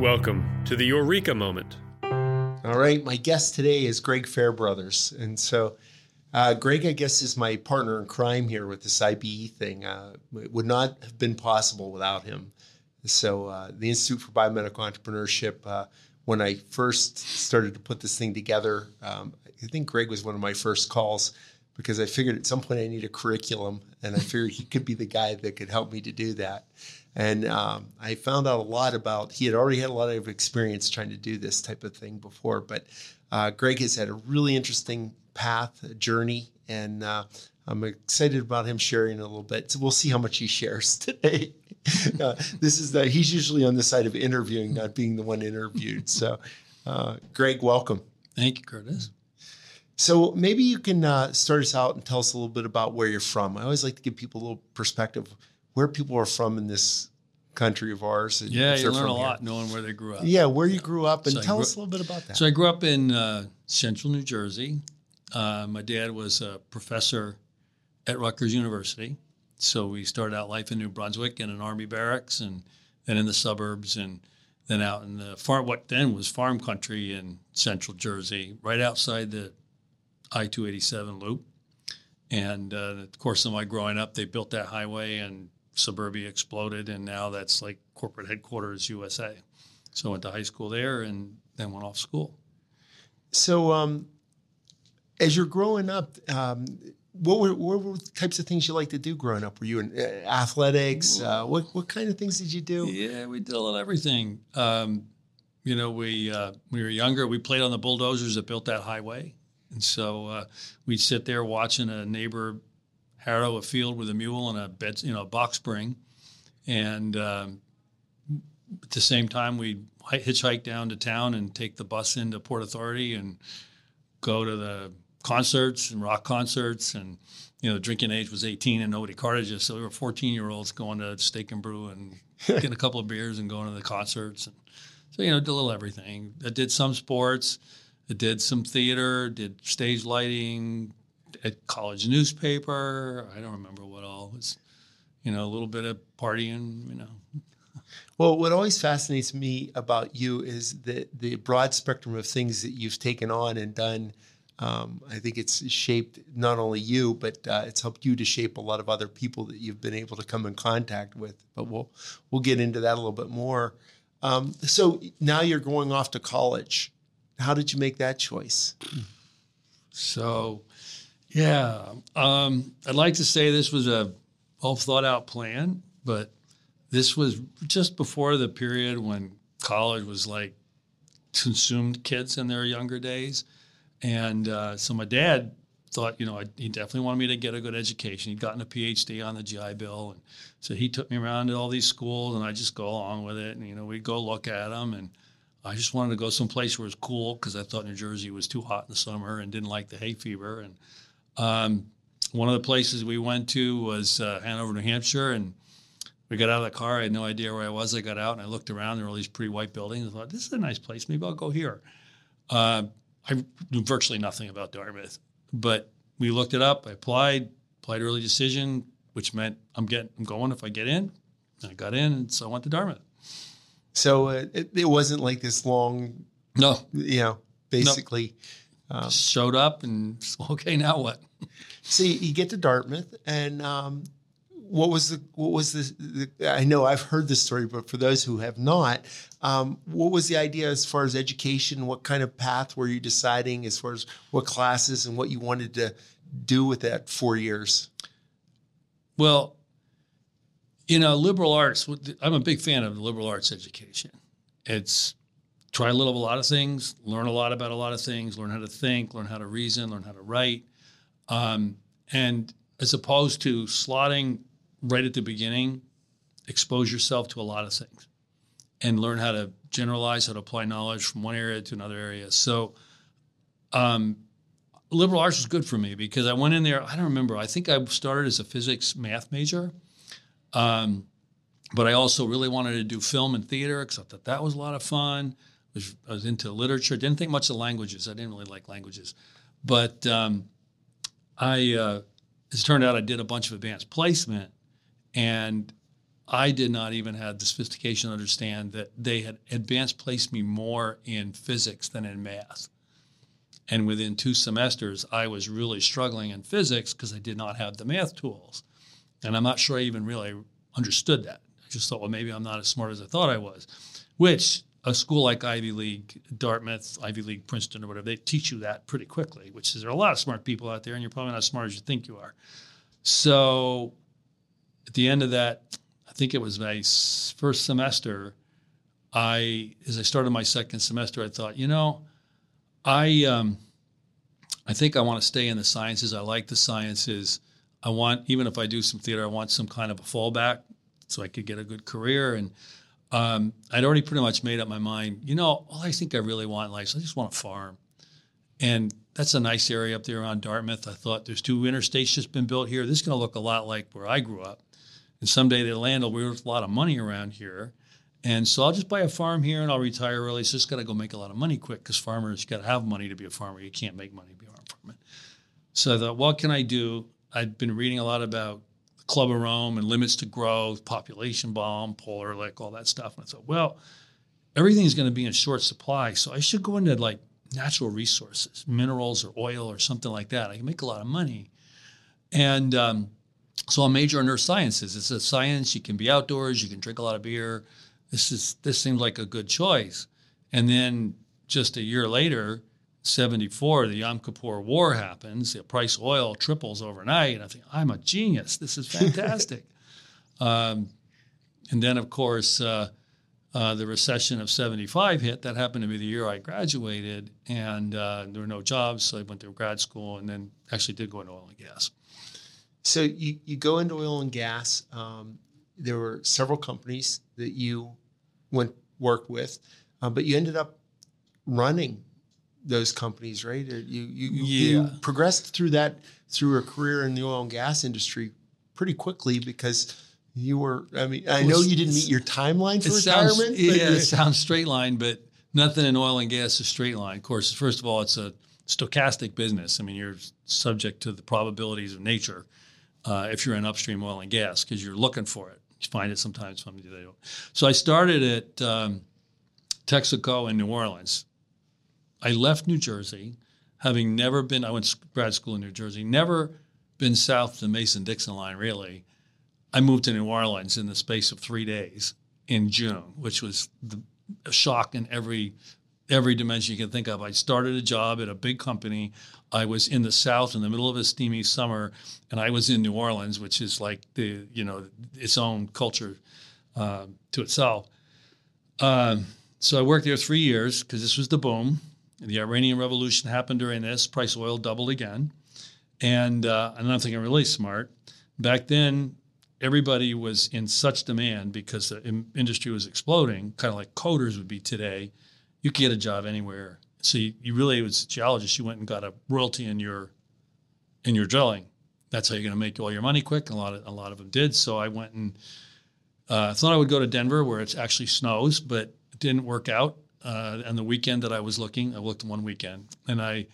Welcome to the Eureka Moment. All right, my guest today is Gregg Fairbrothers, and so uh, Gregg, I guess, is my partner in crime here with this IBE thing. Uh, it would not have been possible without him. So, uh, the Institute for Biomedical Entrepreneurship, uh, when I first started to put this thing together, um, I think Gregg was one of my first calls because I figured at some point I need a curriculum, and I figured he could be the guy that could help me to do that. And um, I found out a lot about, he had already had a lot of experience trying to do this type of thing before, but uh, Gregg has had a really interesting path, a journey, and uh, I'm excited about him sharing a little bit. So we'll see how much he shares today. uh, this is the, he's usually on the side of interviewing, not being the one interviewed. So, uh, Gregg, welcome. Thank you, Curtis. So maybe you can uh, start us out and tell us a little bit about where you're from. I always like to give people a little perspective where people are from in this country of ours. Yeah, you learn a lot here. knowing where they grew up. Yeah, where you grew up, and so tell us a little bit about that. So I grew up in uh, central New Jersey. Uh, my dad was a professor at Rutgers University. So we started out life in New Brunswick in an army barracks, and then in the suburbs, and then out in the farm. What then was farm country in central Jersey, right outside the I two eighty seven loop. And uh, the course of my growing up, they built that highway, and suburbia exploded, and now that's like corporate headquarters USA. So I went to high school there, and then went off school. So, um, as you're growing up, um, what were, what were the types of things you like to do growing up? Were you in uh, athletics? Uh, what what kind of things did you do? Yeah, we did a little everything. Um, you know, we uh, we were younger. We played on the bulldozers that built that highway, and so uh, we'd sit there watching a neighbor harrow a field with a mule and a bed, you know, a box spring, and um, at the same time we'd hitchhike down to town and take the bus into Port Authority and go to the concerts and rock concerts. And you know drinking age was 18 and nobody carded us so we were 14 year olds going to steak and brew and getting a couple of beers and going to the concerts. And so you know did a little everything. I did some sports. I did some theater. Did stage lighting at college newspaper i don't remember what all it was you know a little bit of partying you know well, what always fascinates me about you is the the broad spectrum of things that you've taken on and done um, I think it's shaped not only you, but uh, it's helped you to shape a lot of other people that you've been able to come in contact with. But we'll we'll get into that a little bit more. Um, so now you're going off to college. How did you make that choice? So, yeah, um, I'd like to say this was a well thought out plan, but this was just before the period when college was like consumed kids in their younger days and uh, so my dad thought, you know, I, he definitely wanted me to get a good education. He'd gotten a PhD on the GI Bill, and so he took me around to all these schools, and I just go along with it. And you know, we'd go look at them, and I just wanted to go someplace where it was cool because I thought New Jersey was too hot in the summer and didn't like the hay fever. And um, one of the places we went to was uh, Hanover, New Hampshire, and we got out of the car. I had no idea where I was. I got out and I looked around. There were all these pretty white buildings. I thought, this is a nice place. Maybe I'll go here. Uh, I knew virtually nothing about Dartmouth, but we looked it up. I applied, applied early decision, which meant I'm getting, I'm going if I get in. And I got in, and so I went to Dartmouth. So uh, it, it wasn't like this long. No, you know, basically. No. Um, showed up and okay, now what? so you get to Dartmouth, and um, what was the what was the, the, I know I've heard this story, but for those who have not, um, what was the idea as far as education? What kind of path were you deciding as far as what classes and what you wanted to do with that four years? Well, you know, liberal arts. I'm a big fan of liberal arts education. It's try a little of a lot of things, learn a lot about a lot of things, learn how to think, learn how to reason, learn how to write, um, and as opposed to slotting right at the beginning, expose yourself to a lot of things and learn how to generalize, how to apply knowledge from one area to another area. So, um, liberal arts was good for me because I went in there. I don't remember. I think I started as a physics math major, um, but I also really wanted to do film and theater because I thought that was a lot of fun. I was, I was, into literature. Didn't think much of languages. I didn't really like languages, but um, I, uh, as it turned out, I did a bunch of advanced placement and I did not even have the sophistication to understand that they had advanced placed me more in physics than in math. And within two semesters, I was really struggling in physics because I did not have the math tools. And I'm not sure I even really understood that. I just thought, well, maybe I'm not as smart as I thought I was, which a school like Ivy League, Dartmouth, Ivy League, Princeton, or whatever, they teach you that pretty quickly, which is there are a lot of smart people out there, and you're probably not as smart as you think you are. So at the end of that, I think it was my first semester, I, as I started my second semester, I thought, you know, I, um, I think I want to stay in the sciences. I like the sciences. I want, even if I do some theater, I want some kind of a fallback so I could get a good career. And um, I'd already pretty much made up my mind. You know, all I think I really want in life is I just want a farm. And that's a nice area up there around Dartmouth. I thought there's two interstates just been built here. This is going to look a lot like where I grew up. And someday the land will be worth a lot of money around here. And so I'll just buy a farm here and I'll retire early. It's just got to go make a lot of money quick because farmers got to have money to be a farmer. You can't make money to be a farmer. So I thought, what can I do? I'd been reading a lot about Club of Rome and limits to growth, population bomb, Paul Ehrlich all that stuff. And I thought, well, everything's going to be in short supply. So I should go into like natural resources, minerals or oil or something like that. I can make a lot of money. And um, so I'm major in earth sciences. It's a science. You can be outdoors. You can drink a lot of beer. This is this seems like a good choice. And then just a year later, 74, the Yom Kippur War happens. The price oil triples overnight. And I think, I'm a genius. This is fantastic. um, and then, of course, uh, uh, the recession of 75 hit. That happened to be the year I graduated, and uh, there were no jobs. So I went to grad school and then actually did go into oil and gas. So you, you go into oil and gas. Um, there were several companies that you went work with, uh, but you ended up runing those companies, right? You you, Yeah. you progressed through that through a career in the oil and gas industry pretty quickly because you were. I mean, I know you didn't meet your timeline for It sounds, retirement. yeah, it sounds straight line, but nothing in oil and gas is straight line. Of course, first of all, it's a stochastic business. I mean, you're subject to the probabilities of nature uh, if you're in upstream oil and gas because you're looking for it. You find it sometimes, sometimes they don't. So I started at um, Texaco in New Orleans. I left New Jersey, having never been. I went to grad school in New Jersey, never been south of the Mason Dixon line really. I moved to New Orleans in the space of three days in June, which was the, a shock in every every dimension you can think of. I started a job at a big company. I was in the South in the middle of a steamy summer, and I was in New Orleans, which is like the you know its own culture uh, to itself. Um, so I worked there three years because this was the boom. The Iranian Revolution happened during this. Price oil doubled again, and uh, I'm thinking really smart. Back then, everybody was in such demand because the in- industry was exploding, kind of like coders would be today. You could get a job anywhere. So you, you really, as a geologist, you went and got a royalty in your in your drilling. That's how you're going to make all your money quick. A lot of a lot of them did. So I went and uh, thought I would go to Denver, where it actually snows, but it didn't work out. Uh, and the weekend that I was looking, I looked one weekend, and I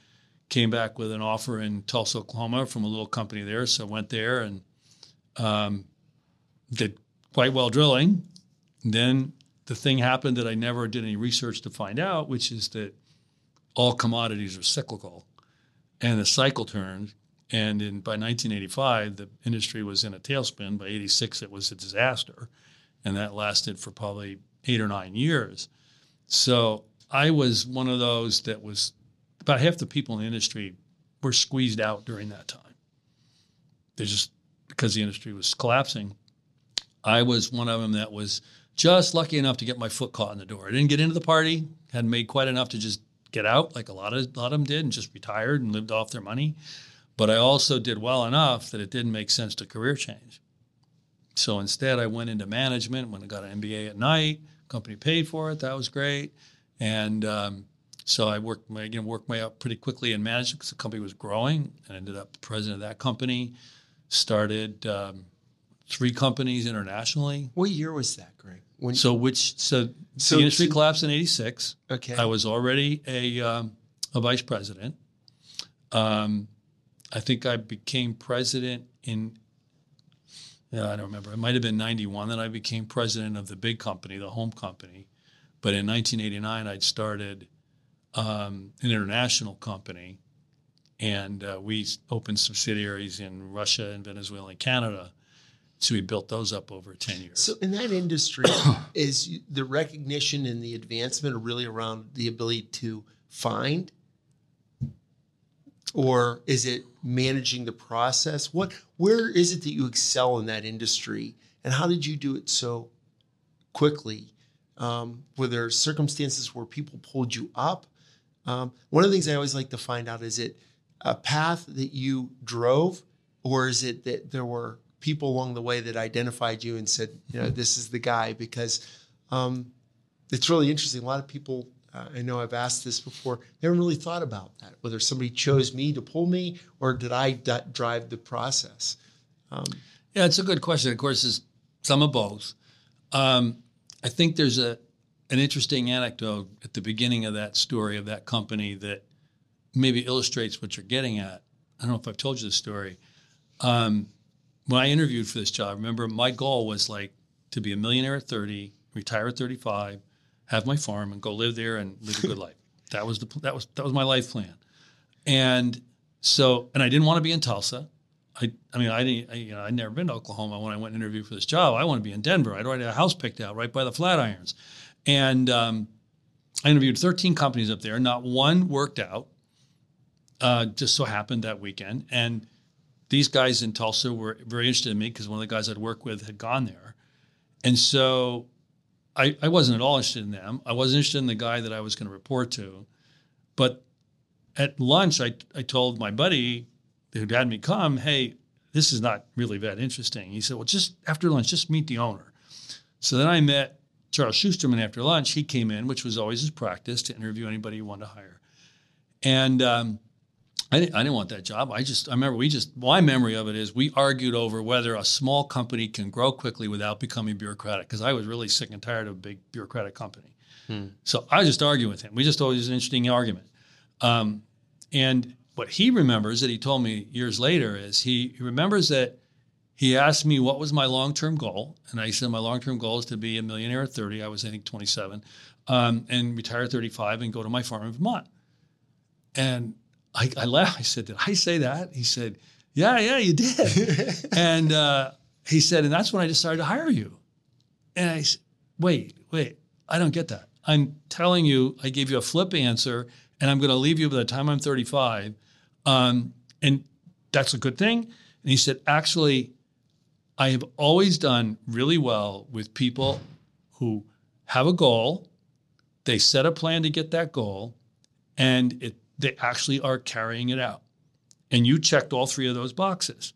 came back with an offer in Tulsa, Oklahoma, from a little company there. So I went there and um, did quite well drilling. And then the thing happened that I never did any research to find out, which is that all commodities are cyclical, and the cycle turned. And in by 1985, the industry was in a tailspin. By 86, it was a disaster, and that lasted for probably eight or nine years. So I was one of those that was about half the people in the industry were squeezed out during that time. They just because the industry was collapsing. I was one of them that was just lucky enough to get my foot caught in the door. I didn't get into the party, hadn't made quite enough to just get out, like a lot of a lot of them did, and just retired and lived off their money. But I also did well enough that it didn't make sense to career change. So instead, I went into management. When I got an MBA at night, company paid for it. That was great, and um, so I worked my you know worked my up pretty quickly in management because the company was growing, and ended up president of that company. Started um, three companies internationally. What year was that, Gregg? When, So which so, So- the industry so- collapsed in '86. okay. I was already a um, a vice president. Um, I think I became president in yeah, I don't remember. It might have been 91 that I became president of the big company, the home company. But in 1989, I'd started um, an international company, and uh, we opened subsidiaries in Russia and Venezuela and Canada. So we built those up over 10 years. So in that industry, is the recognition and the advancement really around the ability to find, or is it managing the process? What, where is it that you excel in that industry, and how did you do it so quickly? Um, were there circumstances where people pulled you up? Um, one of the things I always like to find out is it a path that you drove, or is it that there were people along the way that identified you and said, you know, this is the guy? Because um, it's really interesting. A lot of people, uh, I know I've asked this before, they haven't really thought about that, whether somebody chose me to pull me or did I d- drive the process? Um, yeah, it's a good question. Of course, it's some of both. Um, I think there's a an interesting anecdote at the beginning of that story of that company that maybe illustrates what you're getting at. I don't know if I've told you the story. Um, when I interviewed for this job, remember my goal was like to be a millionaire at 30, retire at 35, have my farm, and go live there and live a good life. That was the that was that was my life plan. And so, and I didn't want to be in Tulsa. I, I mean, I didn't, I, you know, I'd never been to Oklahoma when I went and interviewed for this job. I want to be in Denver. I'd already had a house picked out right by the Flatirons. And um, I interviewed 13 companies up there. Not one worked out. Uh, just so happened that weekend. And these guys in Tulsa were very interested in me because one of the guys I'd worked with had gone there. And so I, I wasn't at all interested in them. I wasn't interested in the guy that I was going to report to. But at lunch, I, I told my buddy who'd had me come, hey, this is not really that interesting. He said, well, just after lunch, just meet the owner. So then I met Charles Schusterman after lunch. He came in, which was always his practice to interview anybody he wanted to hire. And um, I didn't, I didn't want that job. I just, I remember we just, my memory of it is we argued over whether a small company can grow quickly without becoming bureaucratic because I was really sick and tired of a big bureaucratic company. Hmm. So I just argued with him. We just always an interesting argument. Um, and what he remembers that he told me years later is he, he remembers that he asked me what was my long term goal. And I said, my long term goal is to be a millionaire at 30. I was, I think, 27, um, and retire at 35 and go to my farm in Vermont. And I, I laughed. I said, Did I say that? He said, Yeah, yeah, you did. and uh, he said, And that's when I decided to hire you. And I said, Wait, wait, I don't get that. I'm telling you, I gave you a flip answer, and I'm going to leave you by the time I'm 35. Um, and that's a good thing. And he said, Actually, I have always done really well with people who have a goal, they set a plan to get that goal, and it, they actually are carrying it out. And you checked all three of those boxes.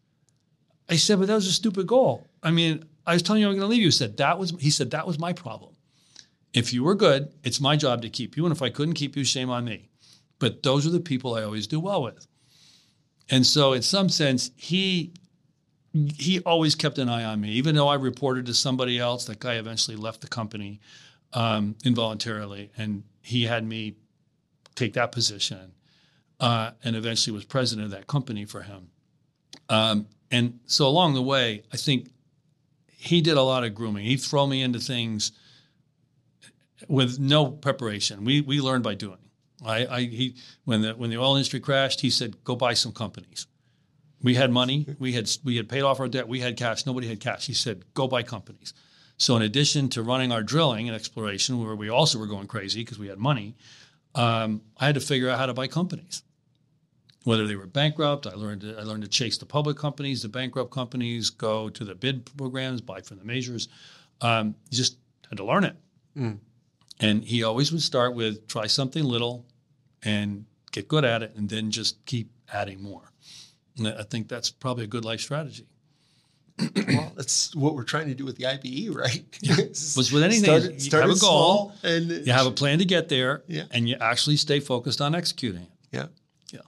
I said, but that was a stupid goal. I mean, I was telling you I'm going to leave you. He said that was he said that was my problem. If you were good, it's my job to keep you, and if I couldn't keep you, shame on me. But those are the people I always do well with. And so, in some sense, he he always kept an eye on me, even though I reported to somebody else. That guy eventually left the company um, involuntarily, and he had me take that position, uh, and eventually was president of that company for him. Um, and so along the way, I think he did a lot of grooming. He'd throw me into things with no preparation. We we learned by doing. I, I he when the when the oil industry crashed, he said, "Go buy some companies." We had money. We had we had paid off our debt. We had cash. Nobody had cash. He said, "Go buy companies." So, in addition to running our drilling and exploration, where we also were going crazy because we had money, um, I had to figure out how to buy companies. Whether they were bankrupt, I learned to, I learned to chase the public companies, the bankrupt companies, go to the bid programs, buy from the majors. Um, you just had to learn it. Mm. And he always would start with try something little and get good at it, and then just keep adding more. And I think that's probably a good life strategy. Well, that's what we're trying to do with the IBE, right? Yeah. But with anything, start, you start have a goal, and you have a plan to get there, yeah. and you actually stay focused on executing it. Yeah, yeah.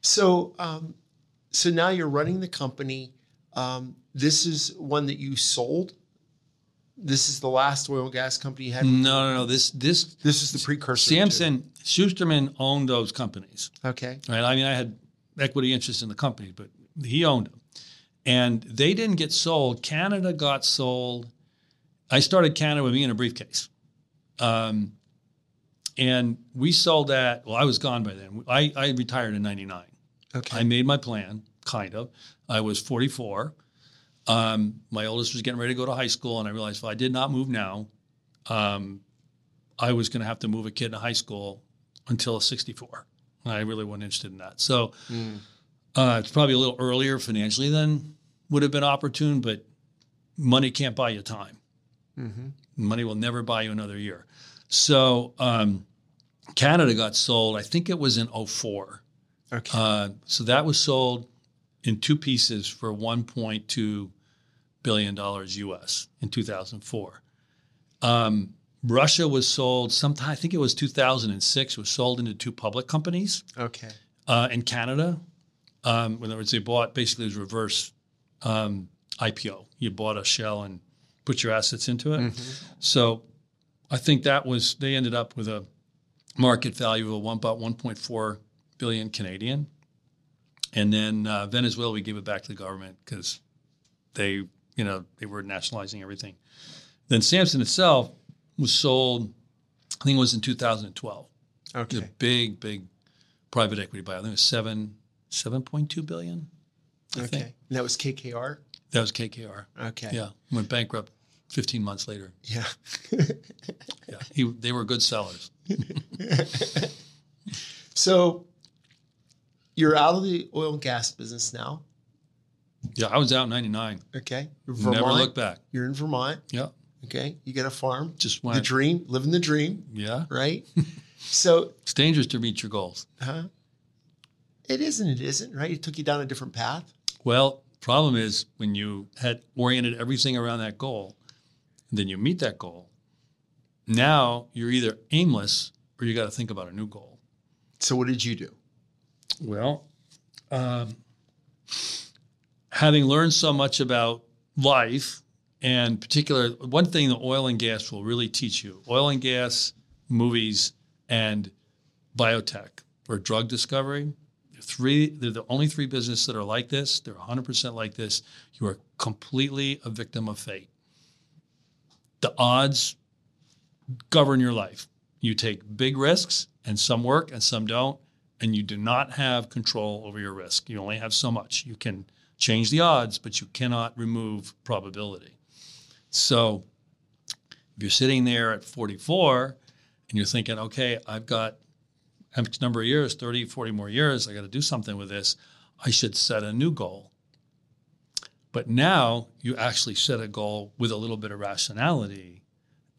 So, um, so now you're running the company. Um, this is one that you sold. This is the last oil and gas company you had. No, no, no. This this this is the precursor. Samson Schusterman owned those companies. Okay. Right. I mean, I had equity interest in the company, but he owned them. And they didn't get sold. Canada got sold. I started Canada with me in a briefcase. Um, and we sold that. Well, I was gone by then. I, I retired in 99. Okay. I made my plan, kind of. I was 44. Um, my oldest was getting ready to go to high school, and I realized if I did not move now, um, I was going to have to move a kid to high school until 64. I really wasn't interested in that. So Mm. Uh, it's probably a little earlier financially than would have been opportune, but money can't buy you time. hmm Money will never buy you another year. So um, Canada got sold, I think it was in 04. Okay. Uh, so that was sold in two pieces for 1.2 billion dollars US in 2004. Um, Russia was sold sometime. I think it was 2006. Was sold into two public companies okay. uh, in Canada. Um, in other words, they bought basically it was reverse um, IPO. You bought a shell and put your assets into it. So I think that was they ended up with a market value of one, about 1.4 billion Canadian. And then uh, Venezuela, we gave it back to the government because they, you know, they were nationalizing everything. Then Samson itself was sold, I think it was in 2012. It was Okay. a big, big private equity buy. I think it was seven, 7.2 billion. I Okay. think. And that was KKR. That was KKR. Okay. Yeah. Went bankrupt 15 months later. Yeah. Yeah. He, they were good sellers. so you're out of the oil and gas business now. Yeah. I was out in 99. Okay. You're Never Vermont. looked back. You're in Vermont. Yeah. Okay. You got a farm. Just went. The dream, living the dream, Yeah. right? so, It's dangerous to reach your goals. huh? It isn't. It isn't, right? It took you down a different path. Well, problem is when you had oriented everything around that goal, then you meet that goal, now you're either aimless or you got to think about a new goal. So, what did you do? Well, um, having learned so much about life, and particular one thing that oil and gas will really teach you: oil and gas, movies, and biotech or drug discovery. Three. They're the only three businesses that are like this. They're 100% like this. You are completely a victim of fate. The odds govern your life. You take big risks, and some work and some don't and you do not have control over your risk. You only have so much. You can change the odds, but you cannot remove probability. So if you're sitting there at 44 and you're thinking, okay, I've got X number of years, 30, 40 more years, I got to do something with this, I should set a new goal. But now you actually set a goal with a little bit of rationality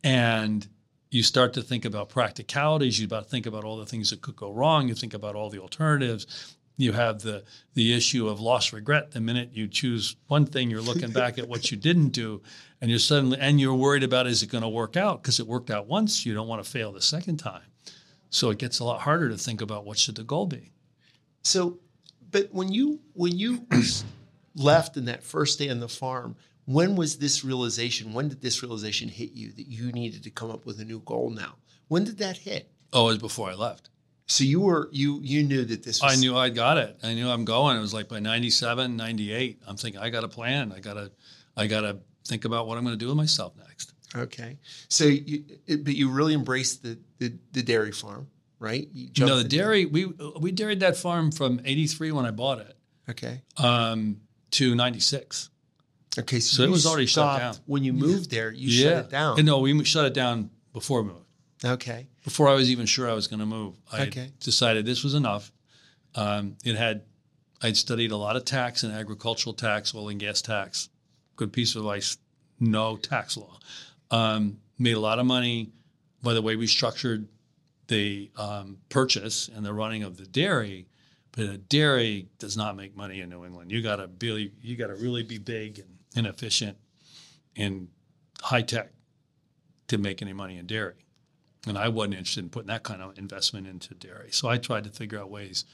and you start to think about practicalities. You about think about all the things that could go wrong. You think about all the alternatives. You have the the issue of lost regret. The minute you choose one thing, you're looking back at what you didn't do, and you're suddenly and you're worried about is it going to work out? Because it worked out once, you don't want to fail the second time. So it gets a lot harder to think about what should the goal be. So, but when you when you left in that first day on the farm, when was this realization? When did this realization hit you that you needed to come up with a new goal now? When did that hit? Oh, it was before I left. So you were you you knew that this was I knew I'd got it. I knew I'm going. It was like by 97, 98. I'm thinking I got a plan. I got to I got to think about what I'm going to do with myself next. Okay. So you it, but you really embraced the, the the dairy farm, right? No, the dairy we we dairied that farm from 83 when I bought it Okay. um, to 96. Okay. So it was already shut down. when you moved there. You shut it down. And no, we shut it down before we moved. okay. Before I was even sure I was going to move, I Okay. decided this was enough. Um, it had I'd studied a lot of tax and agricultural tax, oil and gas tax. Good piece of advice: no tax law. Um, made a lot of money by the way we structured the um, purchase and the running of the dairy. But a dairy does not make money in New England. You got to really, you got to really be big and, and efficient and high tech to make any money in dairy. And I wasn't interested in putting that kind of investment into dairy. So I tried to figure out ways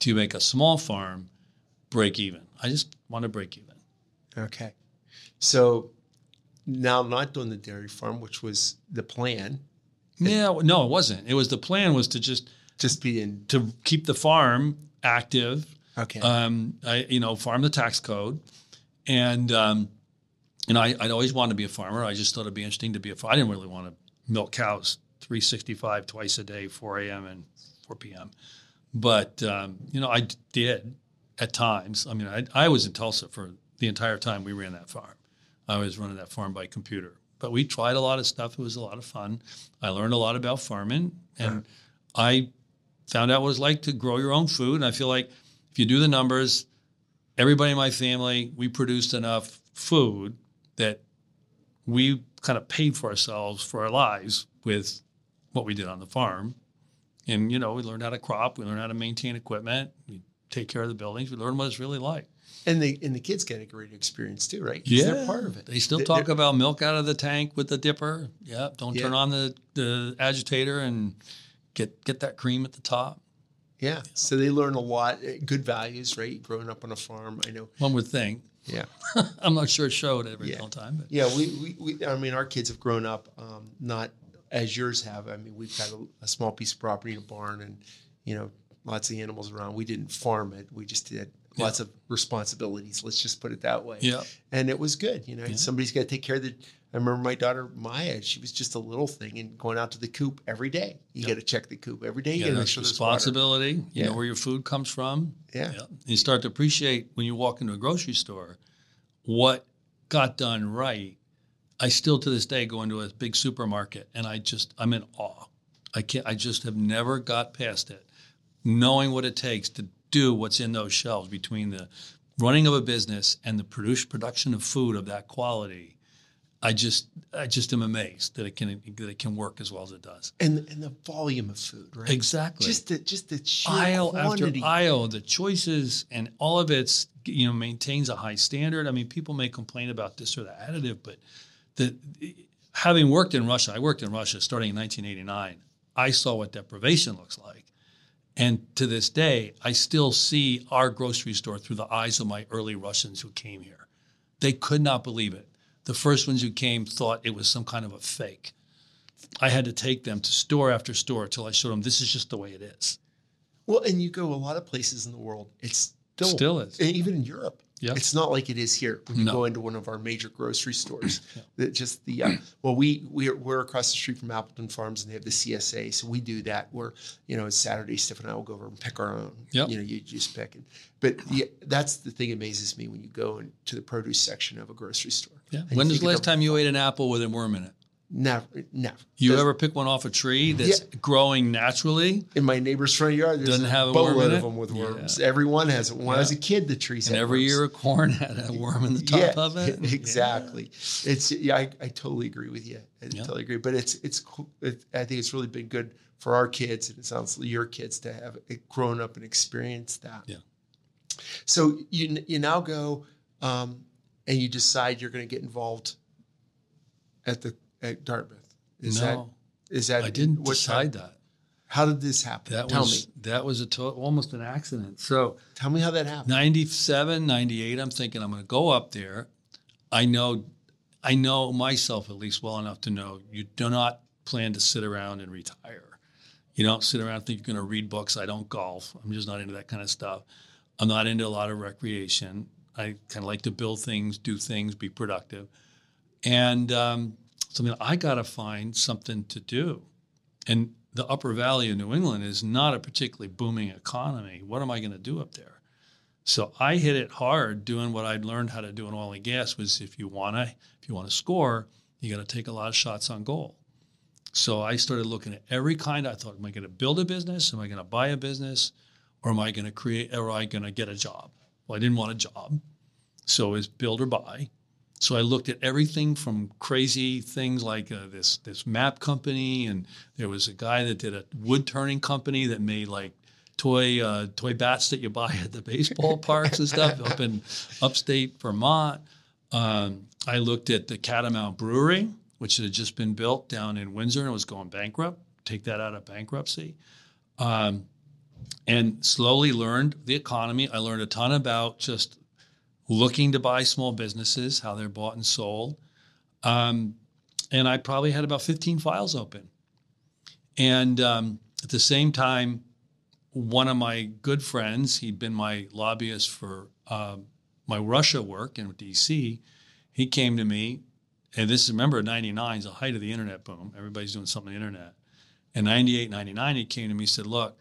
to make a small farm break even. I just want to break even. Okay. So now not doing the dairy farm, which was the plan, Yeah, no, it wasn't. It was the plan was to just just be in. to keep the farm active Okay. um, I, you know, farm the tax code, And um, you know, I, I'd always wanted to be a farmer. I just thought it'd be interesting to be a. I didn't really want to milk cows 365 twice a day, 4 a.m. and 4 p.m. But um, you know, I did at times. I mean, I, I was in Tulsa for the entire time we ran that farm. I was running that farm by computer. But we tried a lot of stuff. It was a lot of fun. I learned a lot about farming, and I found out what it's like to grow your own food. And I feel like if you do the numbers, everybody in my family, we produced enough food that we kind of paid for ourselves for our lives with what we did on the farm. And, you know, we learned how to crop, we learned how to maintain equipment, we take care of the buildings, we learned what it's really like. And the and the kids get a great experience too, right? 'Cause they're part of it. They still They're- talk about milk out of the tank with the dipper. Yeah, don't turn on the, the agitator and get get that cream at the top. Yeah. So they learn a lot, uh, good values, right? Growing up on a farm, I know. One would think. Yeah. I'm not sure it showed every Yeah. single time, but Yeah, we, we, we I mean, our kids have grown up um, not as yours have. I mean, we've got a, a small piece of property in a barn and, you know, lots of animals around. We didn't farm it. We just did lots of responsibilities. Let's just put it that way. yeah. And it was good. You know, Yeah. somebody's got to take care of the. I remember my daughter Maya. She was just a little thing and going out to the coop every day. You got to check the coop every day. You Yeah, got to make that's sure there's water. responsibility. You Yeah. know where your food comes from. Yeah. Yeah. You start to appreciate when you walk into a grocery store what got done right. I still to this day go into a big supermarket and I just I'm in awe. I can't I just have never got past it. Knowing what it takes to do what's in those shelves between the running of a business and the produce production of food of that quality. I just I just am amazed that it can that it can work as well as it does. And and the volume of food, right? Exactly Just the just the sheer aisle quantity. after aisle, the choices and all of it's you know maintains a high standard. I mean, people may complain about this or that additive, but the having worked in Russia, I worked in Russia starting in 1989. I saw what deprivation looks like, and to this day, I still see our grocery store through the eyes of my early Russians who came here. They could not believe it. The first ones who came thought it was some kind of a fake. I had to take them to store after store until I showed them this is just the way it is. Well, and you go a lot of places in the world. It's still Still is. even in Europe. Yeah. It's not like it is here when you No. go into one of our major grocery stores. That just the uh, well, we we're, we're across the street from Appleton Farms and they have the CSA, so we do that. Where you know, it's Saturday, Steph and I will go over and pick our own. Yep. You know, you just pick it. But yeah, that's the thing that amazes me when you go into the produce section of a grocery store. Yeah. When was the last time you ate an apple with a worm in it? Never, never. You Does- ever pick one off a tree that's Yeah. growing naturally? in my neighbor's front yard? There's Doesn't have a worm boatload of them with Yeah. worms. Everyone has it. When I was a kid, the trees And every worms. year of corn had a worm in the top of it. exactly. It's yeah, I, I totally agree with you. I Yeah. totally agree. But it's it's cool. It, I think it's really been good for our kids, and it sounds like your kids to have it grown up and experienced that. Yeah. So you you now go um, and you decide you're going to get involved at the at Dartmouth. Is no, that is that I didn't what decide time- that. How did this happen? That tell was me. that was a to- almost an accident. So Tell me how that happened. 97, 98, I'm thinking I'm going to go up there. I know I know myself at least well enough to know you do not plan to sit around and retire. You don't sit around and think you're going to read books. I don't golf. I'm just not into that kind of stuff. I'm not into a lot of recreation. I kind of like to build things, do things, be productive. And um, so I I got to find something to do. And the Upper Valley of New England is not a particularly booming economy. What am I going to do up there? So I hit it hard doing what I'd learned how to do in oil and gas was if you want to if you want to score, you got to take a lot of shots on goal. So I started looking at every kind. I thought, am I going to build a business? Am I going to buy a business? Or am I going to create, or am I going to get a job? Well, I didn't want a job. So it's build or buy. So I looked at everything from crazy things like uh, this this map company, and there was a guy that did a wood turning company that made like toy uh, toy bats that you buy at the baseball parks and stuff up in upstate Vermont. Um, I looked at the Catamount Brewery, which had just been built down in Windsor and was going bankrupt. Take that out of bankruptcy. Um, and slowly learned the economy. I learned a ton about just looking to buy small businesses, how they're bought and sold. Um, and I probably had about 15 files open. And um, at the same time, one of my good friends, he'd been my lobbyist for um, my Russia work in DC, he came to me, and this is remember '99 is the height of the internet boom. Everybody's doing something on the internet. In '98, '99, he came to me and said, "Look."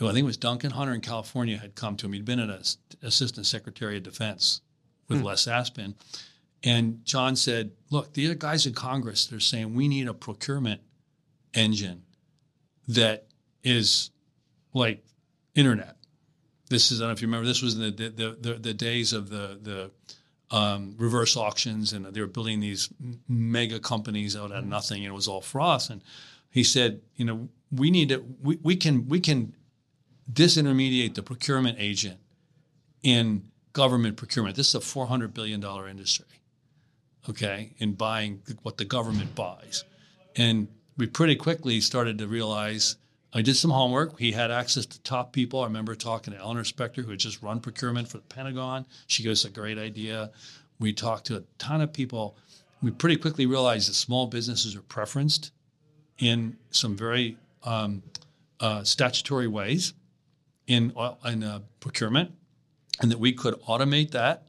I think it was Duncan Hunter in California had come to him. He'd been an assistant secretary of defense with hmm. Les Aspin. And John said, Look, the other guys in Congress, they're saying we need a procurement engine that is like internet. This is, I don't know if you remember, this was in the, the, the, the days of the, the um, reverse auctions, and they were building these mega companies out of nothing, and it was all froth. And he said, You know, we need to, we, we can, we can disintermediate the procurement agent in government procurement. This is a $400 billion industry, okay, in buying what the government buys. And we pretty quickly started to realize I did some homework. He had access to top people. I remember talking to Eleanor Spector, who had just run procurement for the Pentagon. She gave us a great idea. We talked to a ton of people. We pretty quickly realized that small businesses are preferenced in some very um, uh, statutory ways in, in uh, procurement and that we could automate that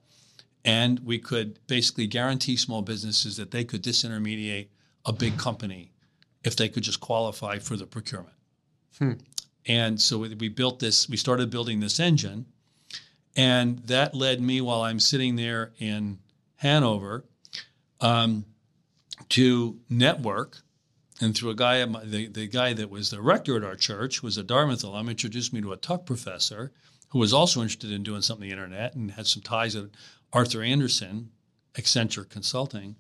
and we could basically guarantee small businesses that they could disintermediate a big company if they could just qualify for the procurement. Hmm. And so we built this, we started building this engine. And that led me while I'm sitting there in Hanover um, to network and through a guy, the, the guy that was the rector at our church was a Dartmouth alum, introduced me to a Tuck professor who was also interested in doing something on the internet and had some ties at Arthur Andersen, Accenture Consulting.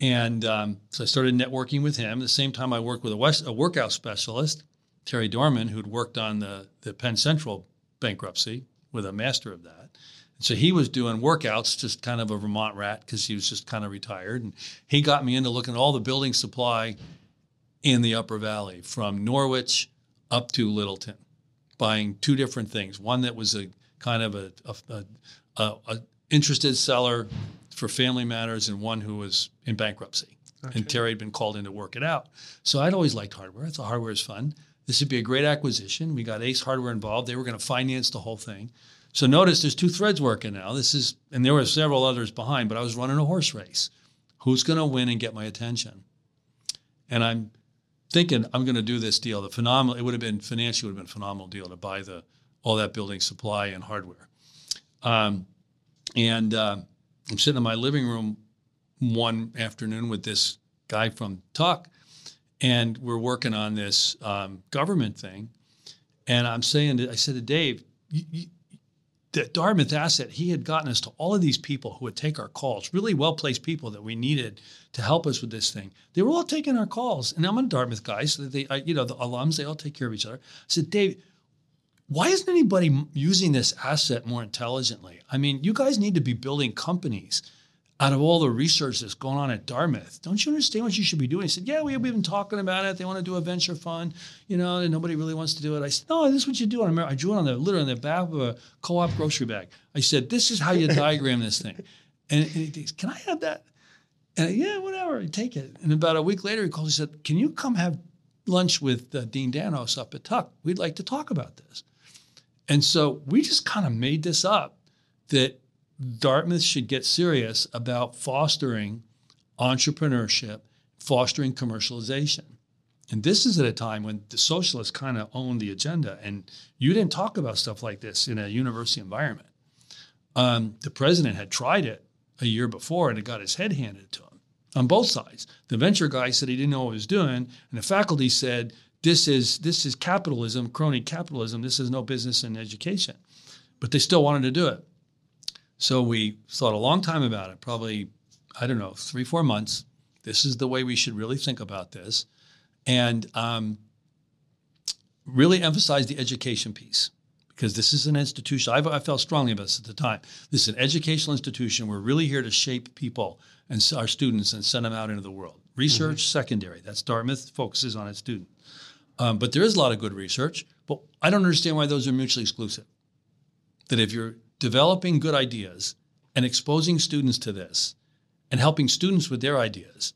And um, so I started networking with him. At the same time, I worked with a, West, a workout specialist, Terry Dorman, who'd worked on the, the Penn Central bankruptcy with a master of that. And so he was doing workouts, just kind of a Vermont rat because he was just kind of retired. And he got me into looking at all the building supply in the Upper Valley from Norwich up to Littleton, buying two different things. One that was a kind of a, a, a, a interested seller for family matters, and one who was in bankruptcy. And Terry had been called in to work it out. So I'd always liked hardware. I thought hardware is fun. This would be a great acquisition. We got Ace Hardware involved. They were going to finance the whole thing. So notice there's two threads working now. This is, and there were several others behind, but I was running a horse race. Who's going to win and get my attention? And I'm thinking I'm going to do this deal. The phenomenal, it would have been financially would have been a phenomenal deal to buy the all that building supply and hardware. Um, and uh, I'm sitting in my living room one afternoon with this guy from Tuck, and we're working on this um, government thing. And I'm saying, I said to Dave, the Dartmouth asset, he had gotten us to all of these people who would take our calls, really well placed people that we needed to help us with this thing. They were all taking our calls, and I'm a Dartmouth guy, so they, I, you know, the alums, they all take care of each other. I said, Dave, why isn't anybody using this asset more intelligently? I mean, you guys need to be building companies out of all the research that's going on at Dartmouth. Don't you understand what you should be doing? He said, Yeah, we, we've been talking about it. They want to do a venture fund, you know, and nobody really wants to do it. I said, No, this is what you do. I, I drew it on the literally on the back of a co op grocery bag. I said, This is how you diagram this thing. And, and he goes, Can I have that? And I, yeah, whatever, take it. And about a week later, he called. He said, "Can you come have lunch with uh, Dean Danos up at Tuck? We'd like to talk about this." And so we just kind of made this up that Dartmouth should get serious about fostering entrepreneurship, fostering commercialization. And this is at a time when the socialists kind of owned the agenda, and you didn't talk about stuff like this in a university environment. Um, the president had tried it a year before and it got his head handed to him on both sides. The venture guy said he didn't know what he was doing, and the faculty said this is this is capitalism, crony capitalism. This is no business in education, but they still wanted to do it. So we thought a long time about it, probably I don't know three four months. This is the way we should really think about this, and um, really emphasize the education piece because this is an institution. I've, I felt strongly about this at the time. This is an educational institution. We're really here to shape people and our students and send them out into the world. Research, mm-hmm. secondary. That's Dartmouth focuses on its student. Um, but there is a lot of good research. But I don't understand why those are mutually exclusive. That if you're developing good ideas and exposing students to this and helping students with their ideas,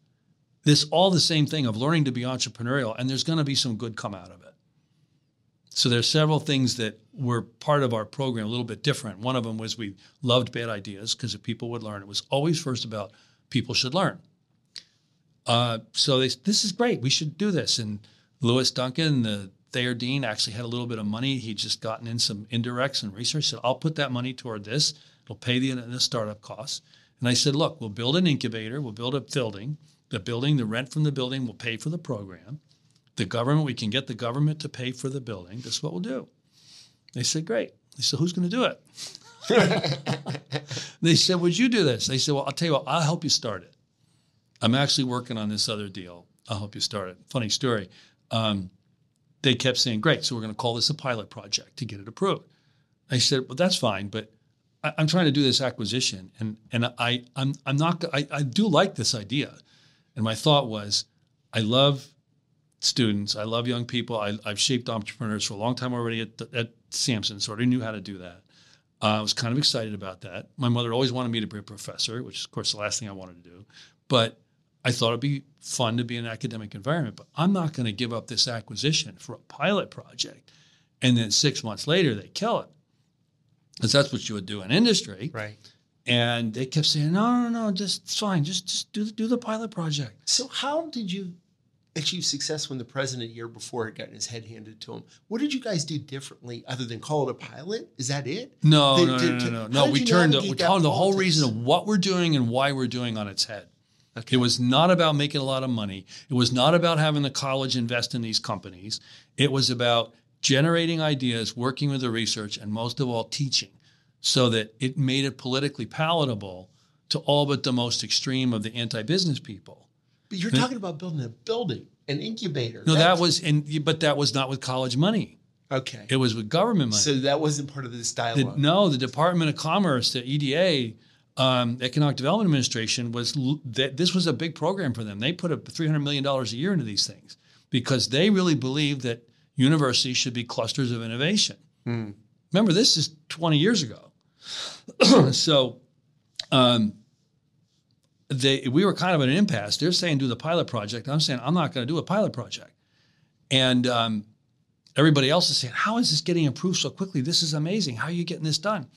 this all the same thing of learning to be entrepreneurial, and there's going to be some good come out of it. So there's several things that were part of our program a little bit different. One of them was we loved bad ideas because if people would learn, it was always first about people should learn. Uh, so they, this is great. We should do this. And Lewis Duncan, the Thayer Dean, actually had a little bit of money. He'd just gotten in some indirects and research. Said, "I'll put that money toward this. It'll pay the, the startup costs." And I said, "Look, we'll build an incubator. We'll build a building. The building, the rent from the building, will pay for the program. The government, we can get the government to pay for the building. This is what we'll do." They said, "Great." They said, "Who's going to do it?" they said, "Would you do this?" They said, "Well, I'll tell you what. I'll help you start it." I'm actually working on this other deal. I'll help you start it. Funny story. Um, they kept saying, great, so we're going to call this a pilot project to get it approved. I said, well, that's fine, but I, am trying to do this acquisition, and and I I'm I'm not I, I do like this idea, and my thought was, I love students, I love young people, I, have shaped entrepreneurs for a long time already at, at Samson, so I already knew how to do that. Uh, I was kind of excited about that. My mother always wanted me to be a professor, which is, of course, the last thing I wanted to do. But I thought it'd be fun to be in an academic environment, but I'm not going to give up this acquisition for a pilot project. And then six months later, they kill it. Because that's what you would do in industry. Right. And they kept saying, no, no, no, just it's fine. Just, just do, do the pilot project. So, how did you achieve success when the president a year before had gotten his head handed to him? What did you guys do differently other than call it a pilot? Is that it? No, They- no, to- no, to- no, no. how No, we turned, navigate we turned the whole reason of what we're doing and why we're doing on its head. Okay. It was not about making a lot of money. It was not about having the college invest in these companies. It was about generating ideas, working with the research, and most of all, teaching so that it made it politically palatable to all but the most extreme of the anti business people. But you're talking about building a building, an incubator. No, that was, and but that was not with college money. okay. It was with government money. So that wasn't part of this The- dialogue. no, the Department of Commerce, the EDA, um, Economic Development Administration, was that this was a big program for them. They put up three hundred million dollars a year into these things because they really believed that universities should be clusters of innovation. Remember, this is twenty years ago, so um, they we were kind of at an impasse. They're saying do the pilot project. I'm saying I'm not going to do a pilot project, and um, everybody else is saying, How is this getting approved so quickly? This is amazing. How are you getting this done?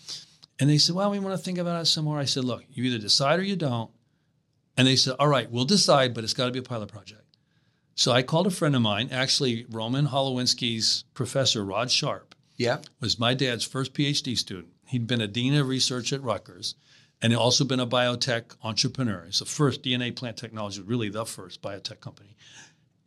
And they said, Well, we want to think about it some more. I said, Look, you either decide or you don't. And they said, All right, we'll decide, but it's got to be a pilot project. So I called a friend of mine, actually, Roman Holowinski's professor, Rod Sharp, Yeah. was my dad's first PhD student. He'd been a dean of research at Rutgers and he'd also been a biotech entrepreneur. It's the first DNA plant technology, really the first biotech company.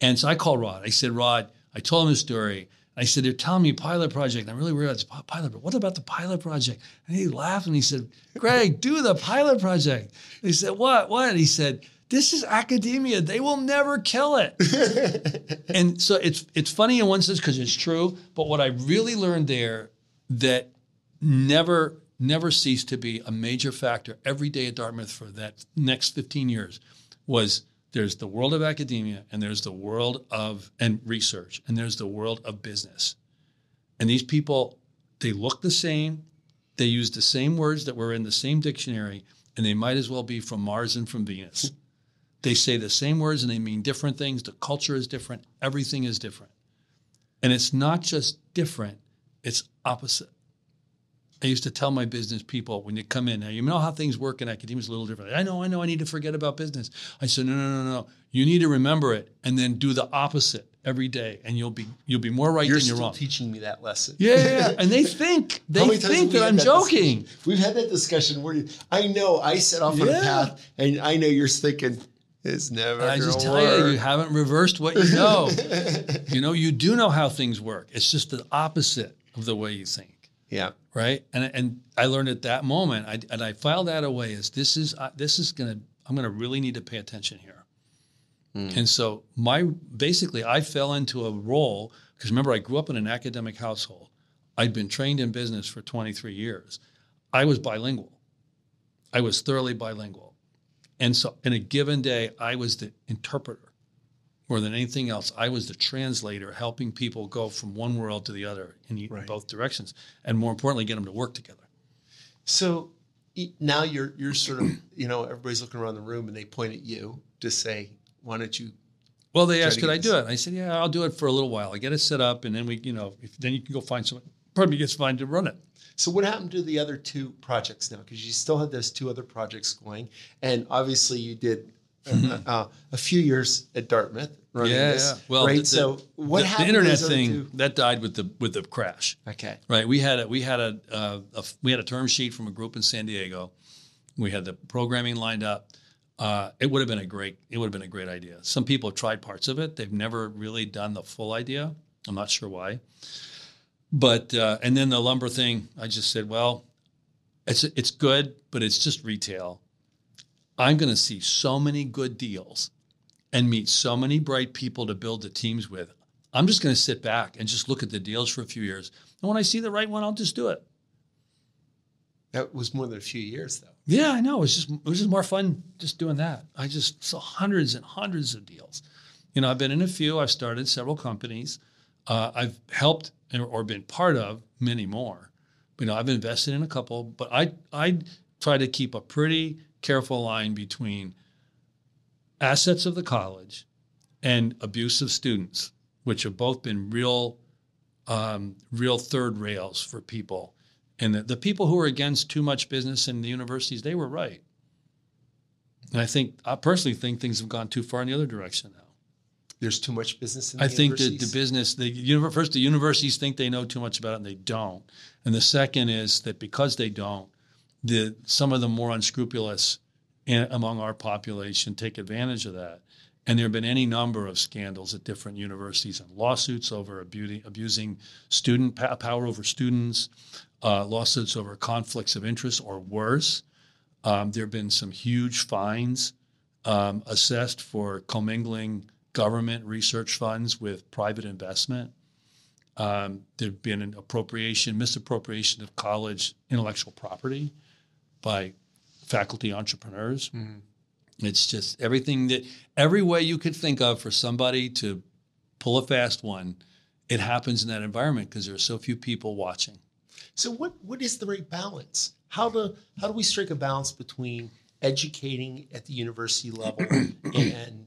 And so I called Rod. I said, Rod, I told him the story. I said, they're telling me pilot project. And I really worried about a pilot, but what about the pilot project? And he laughed and he said, Gregg, do the pilot project. He said, what, what? He said, this is academia. They will never kill it. and so it's it's funny in one sense because it's true. But what I really learned there that never never ceased to be a major factor every day at Dartmouth for that next 15 years was there's the world of academia and there's the world of and research and there's the world of business. And these people they look the same, they use the same words that were in the same dictionary and they might as well be from Mars and from Venus. They say the same words and they mean different things. The culture is different. Everything is different. And it's not just different, it's opposite. I used to tell my business people when you come in, now you know how things work in academia is a little different. I know, I know, I need to forget about business. I said, no, no, no, no. You need to remember it and then do the opposite every day, and you'll be you'll be more right You're than you're wrong. teaching me that lesson. yeah, yeah, yeah. And they think they think that I'm that joking. discussion? We've had that discussion where you, I know I set off on a path, and I know you're thinking it's never. I just tell you, you haven't reversed what you know. you know, you do know how things work. It's just the opposite of the way you think. Yeah. right? And and I learned at that moment, I, and I filed that away as this is uh, this is gonna I'm gonna really need to pay attention here. And so my basically I fell into a role because remember I grew up in an academic household. I'd been trained in business for 23 years. I was bilingual. I was thoroughly bilingual. And so in a given day, I was the interpreter more than anything else. I was the translator, helping people go from one world to the other in, Right. both directions, and more importantly, get them to work together. So now you're you're sort of you know everybody's looking around the room and they point at you to say, why don't you? Well, they asked, could I do it? And I said, yeah, I'll do it for a little while. I get it set up, and then we, you know, if, then you can go find someone. Probably gets fine to run it. So what happened to the other two projects now? Because you still had those two other projects going, and obviously you did uh, uh, a few years at Dartmouth running Mm-hmm. Yeah, this. yeah. Well, right. the- the- so what the, the happened? to internet thing two? that died with the with the crash. Okay. Right. We had a we had a, uh, a we had a term sheet from a group in San Diego. We had the programming lined up. Uh, it would have been a great it would have been a great idea. Some people have tried parts of it. They've never really done the full idea. I'm not sure why. But uh, and then the lumber thing, I just said, well, it's it's good, but it's just retail. I'm going to see so many good deals and meet so many bright people to build the teams with. I'm just going to sit back and just look at the deals for a few years. And when I see the right one, I'll just do it. That was more than a few years, though. Yeah, I know. It was just it was just more fun just doing that. I just saw hundreds and hundreds of deals. You know, I've been in a few. I've started several companies. Uh, I've helped or, or been part of many more. You know, I've invested in a couple, but I I try to keep a pretty careful line between assets of the college and abuse of students, which have both been real um, real third rails for people. And the, the people who are against too much business in the universities, they were right. And I think, I personally think things have gone too far in the other direction now. There's too much business in the I think that the business, the first, the universities think they know too much about it and they don't. And the second is that because they don't, the some of the more unscrupulous in, among our population take advantage of that. And there have been any number of scandals at different universities and lawsuits over abusing, abusing student power over students, uh, lawsuits over conflicts of interest or worse. Um, there have been some huge fines um, assessed for commingling government research funds with private investment. Um, there've been an appropriation, misappropriation of college intellectual property by faculty entrepreneurs. Mm-hmm. It's just everything that every way you could think of for somebody to pull a fast one, it happens in that environment because there are so few people watching. So what what is the right balance? How do how do we strike a balance between educating at the university level and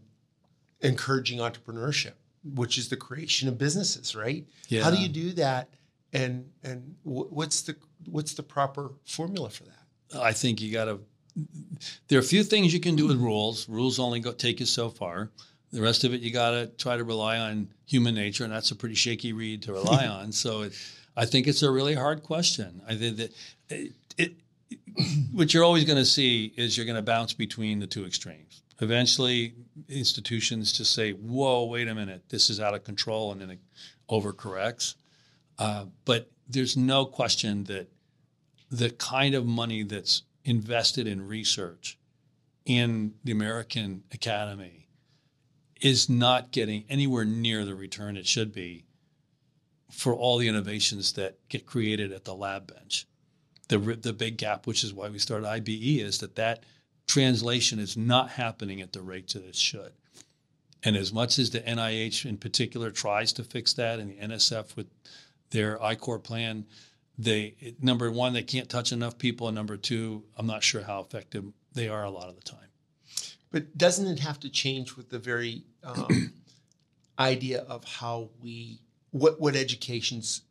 encouraging entrepreneurship, which is the creation of businesses, right? Yeah. How do you do that? And and what's the what's the proper formula for that? I think you got to. There are a few things you can do with rules. Rules only go take you so far. The rest of it, you got to try to rely on human nature, and that's a pretty shaky reed to rely on. So, it, I think it's a really hard question. I think that it, it what you're always going to see is you're going to bounce between the two extremes. Eventually, institutions just say, "Whoa, wait a minute, this is out of control," and then it overcorrects. Uh, but there's no question that the kind of money that's invested in research in the American Academy is not getting anywhere near the return it should be for all the innovations that get created at the lab bench. The, the big gap, which is why we started IBE, is that that translation is not happening at the rate that it should. And as much as the NIH in particular tries to fix that, and the NSF with their I-Corps plan, they number one they can't touch enough people, and number two, I'm not sure how effective they are a lot of the time. But doesn't it have to change with the very um, idea of how we what what education's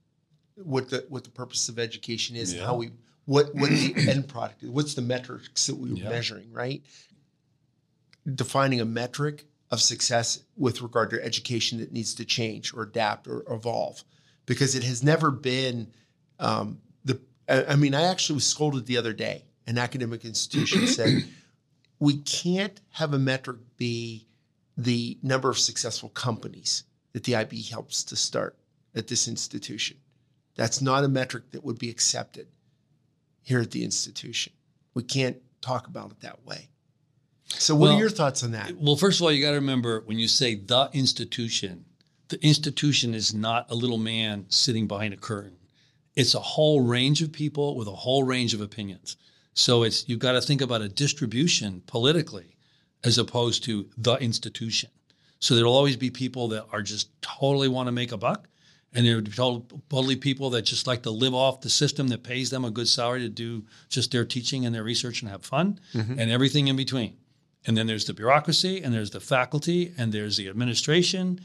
what the what the purpose of education is and how we what what the end product is what's the metrics that we were Yeah. measuring right defining a metric of success with regard to education that needs to change or adapt or evolve because it has never been um, the I I mean I actually was scolded the other day an academic institution said we can't have a metric be the number of successful companies that the IB helps to start at this institution. That's not a metric that would be accepted here at the institution. We can't talk about it that way. So, what Well, are your thoughts on that? Well, first of all, you got to remember when you say the institution, the institution is not a little man sitting behind a curtain. It's a whole range of people with a whole range of opinions. So it's you've got to think about a distribution politically as opposed to the institution. So there'll always be people that are just totally want to make a buck, and there be totally people that just like to live off the system that pays them a good salary to do just their teaching and their research and have fun, mm-hmm. and everything in between. And then there's the bureaucracy, and there's the faculty, and there's the administration,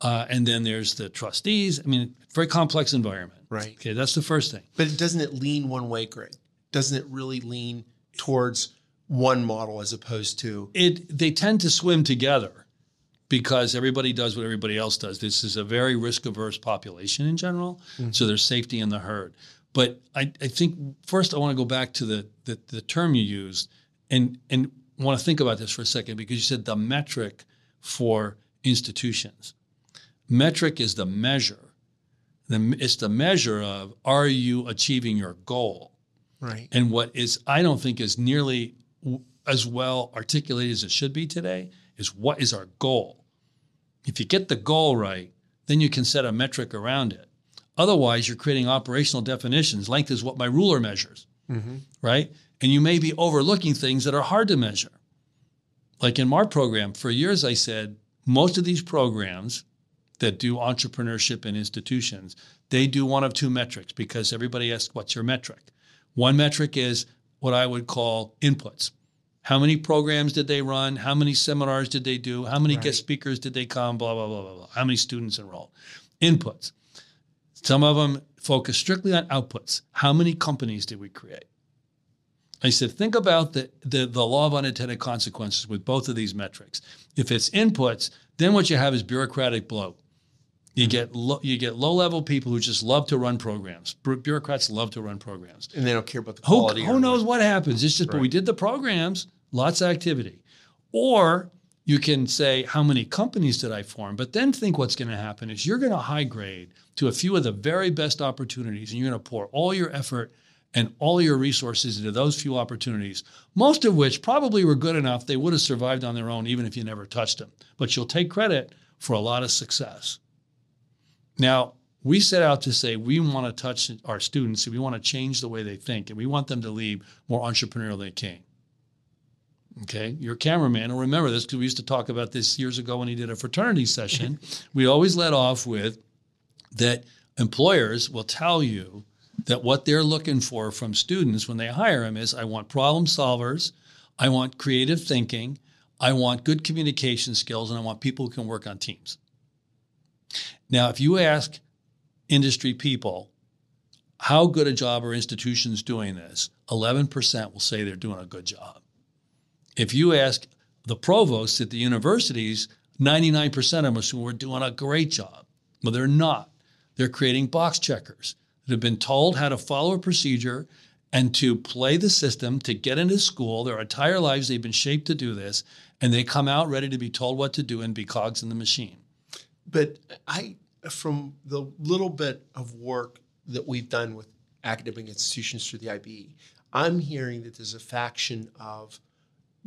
uh, and then there's the trustees. I mean, very complex environment. Right. Okay, that's the first thing. But it doesn't it lean one way, Gregg? Doesn't it really lean towards one model as opposed to It they tend to swim together because everybody does what everybody else does. This is a very risk averse population in general, so there's safety in the herd. But I, I think first I want to go back to the, the the term you used and and want to think about this for a second because you said the metric for institutions. Metric is the measure. The, it's the measure of are you achieving your goal? right? And what is, I don't think, is nearly as well articulated as it should be today is what is our goal? If you get the goal right, then you can set a metric around it. Otherwise, you're creating operational definitions. Length is what my ruler measures, mm-hmm. right? And you may be overlooking things that are hard to measure. Like in our program, for years I said most of these programs that do entrepreneurship in institutions, they do one of two metrics because everybody asks, what's your metric? One metric is what I would call inputs. How many programs did they run? How many seminars did they do? How many Right. guest speakers did they come? Blah, blah, blah, blah, blah. How many students enrolled? Inputs. Some of them focus strictly on outputs. How many companies did we create? I said, think about the, the, the law of unintended consequences with both of these metrics. If it's inputs, then what you have is bureaucratic bloat. You get lo- you get low level people who just love to run programs. Bu- bureaucrats love to run programs. and they don't care about the Who, quality. who or- knows what happens? It's just, but we did the programs, lots of activity. Or you can say, how many companies did I form? But then think what's going to happen is you're going to high grade to a few of the very best opportunities and you're going to pour all your effort and all your resources into those few opportunities, most of which probably were good enough they would have survived on their own even if you never touched them. But you'll take credit for a lot of success. Now, we set out to say we want to touch our students and we want to change the way they think and we want them to leave more entrepreneurial than they came. Okay, your cameraman will remember this because we used to talk about this years ago when he did a fraternity session. we always led off with that employers will tell you that what they're looking for from students when they hire them is I want problem solvers, I want creative thinking, I want good communication skills, and I want people who can work on teams. Now, if you ask industry people, how good a job are institutions doing this? 11% will say they're doing a good job. If you ask the provosts at the universities, 99% of them assume we're doing a great job. Well, they're not. They're creating box checkers that have been told how to follow a procedure and to play the system to get into school. Their entire lives, they've been shaped to do this, and they come out ready to be told what to do and be cogs in the machine. But I, from the little bit of work that we've done with academic institutions through the IBE, I'm hearing that there's a faction of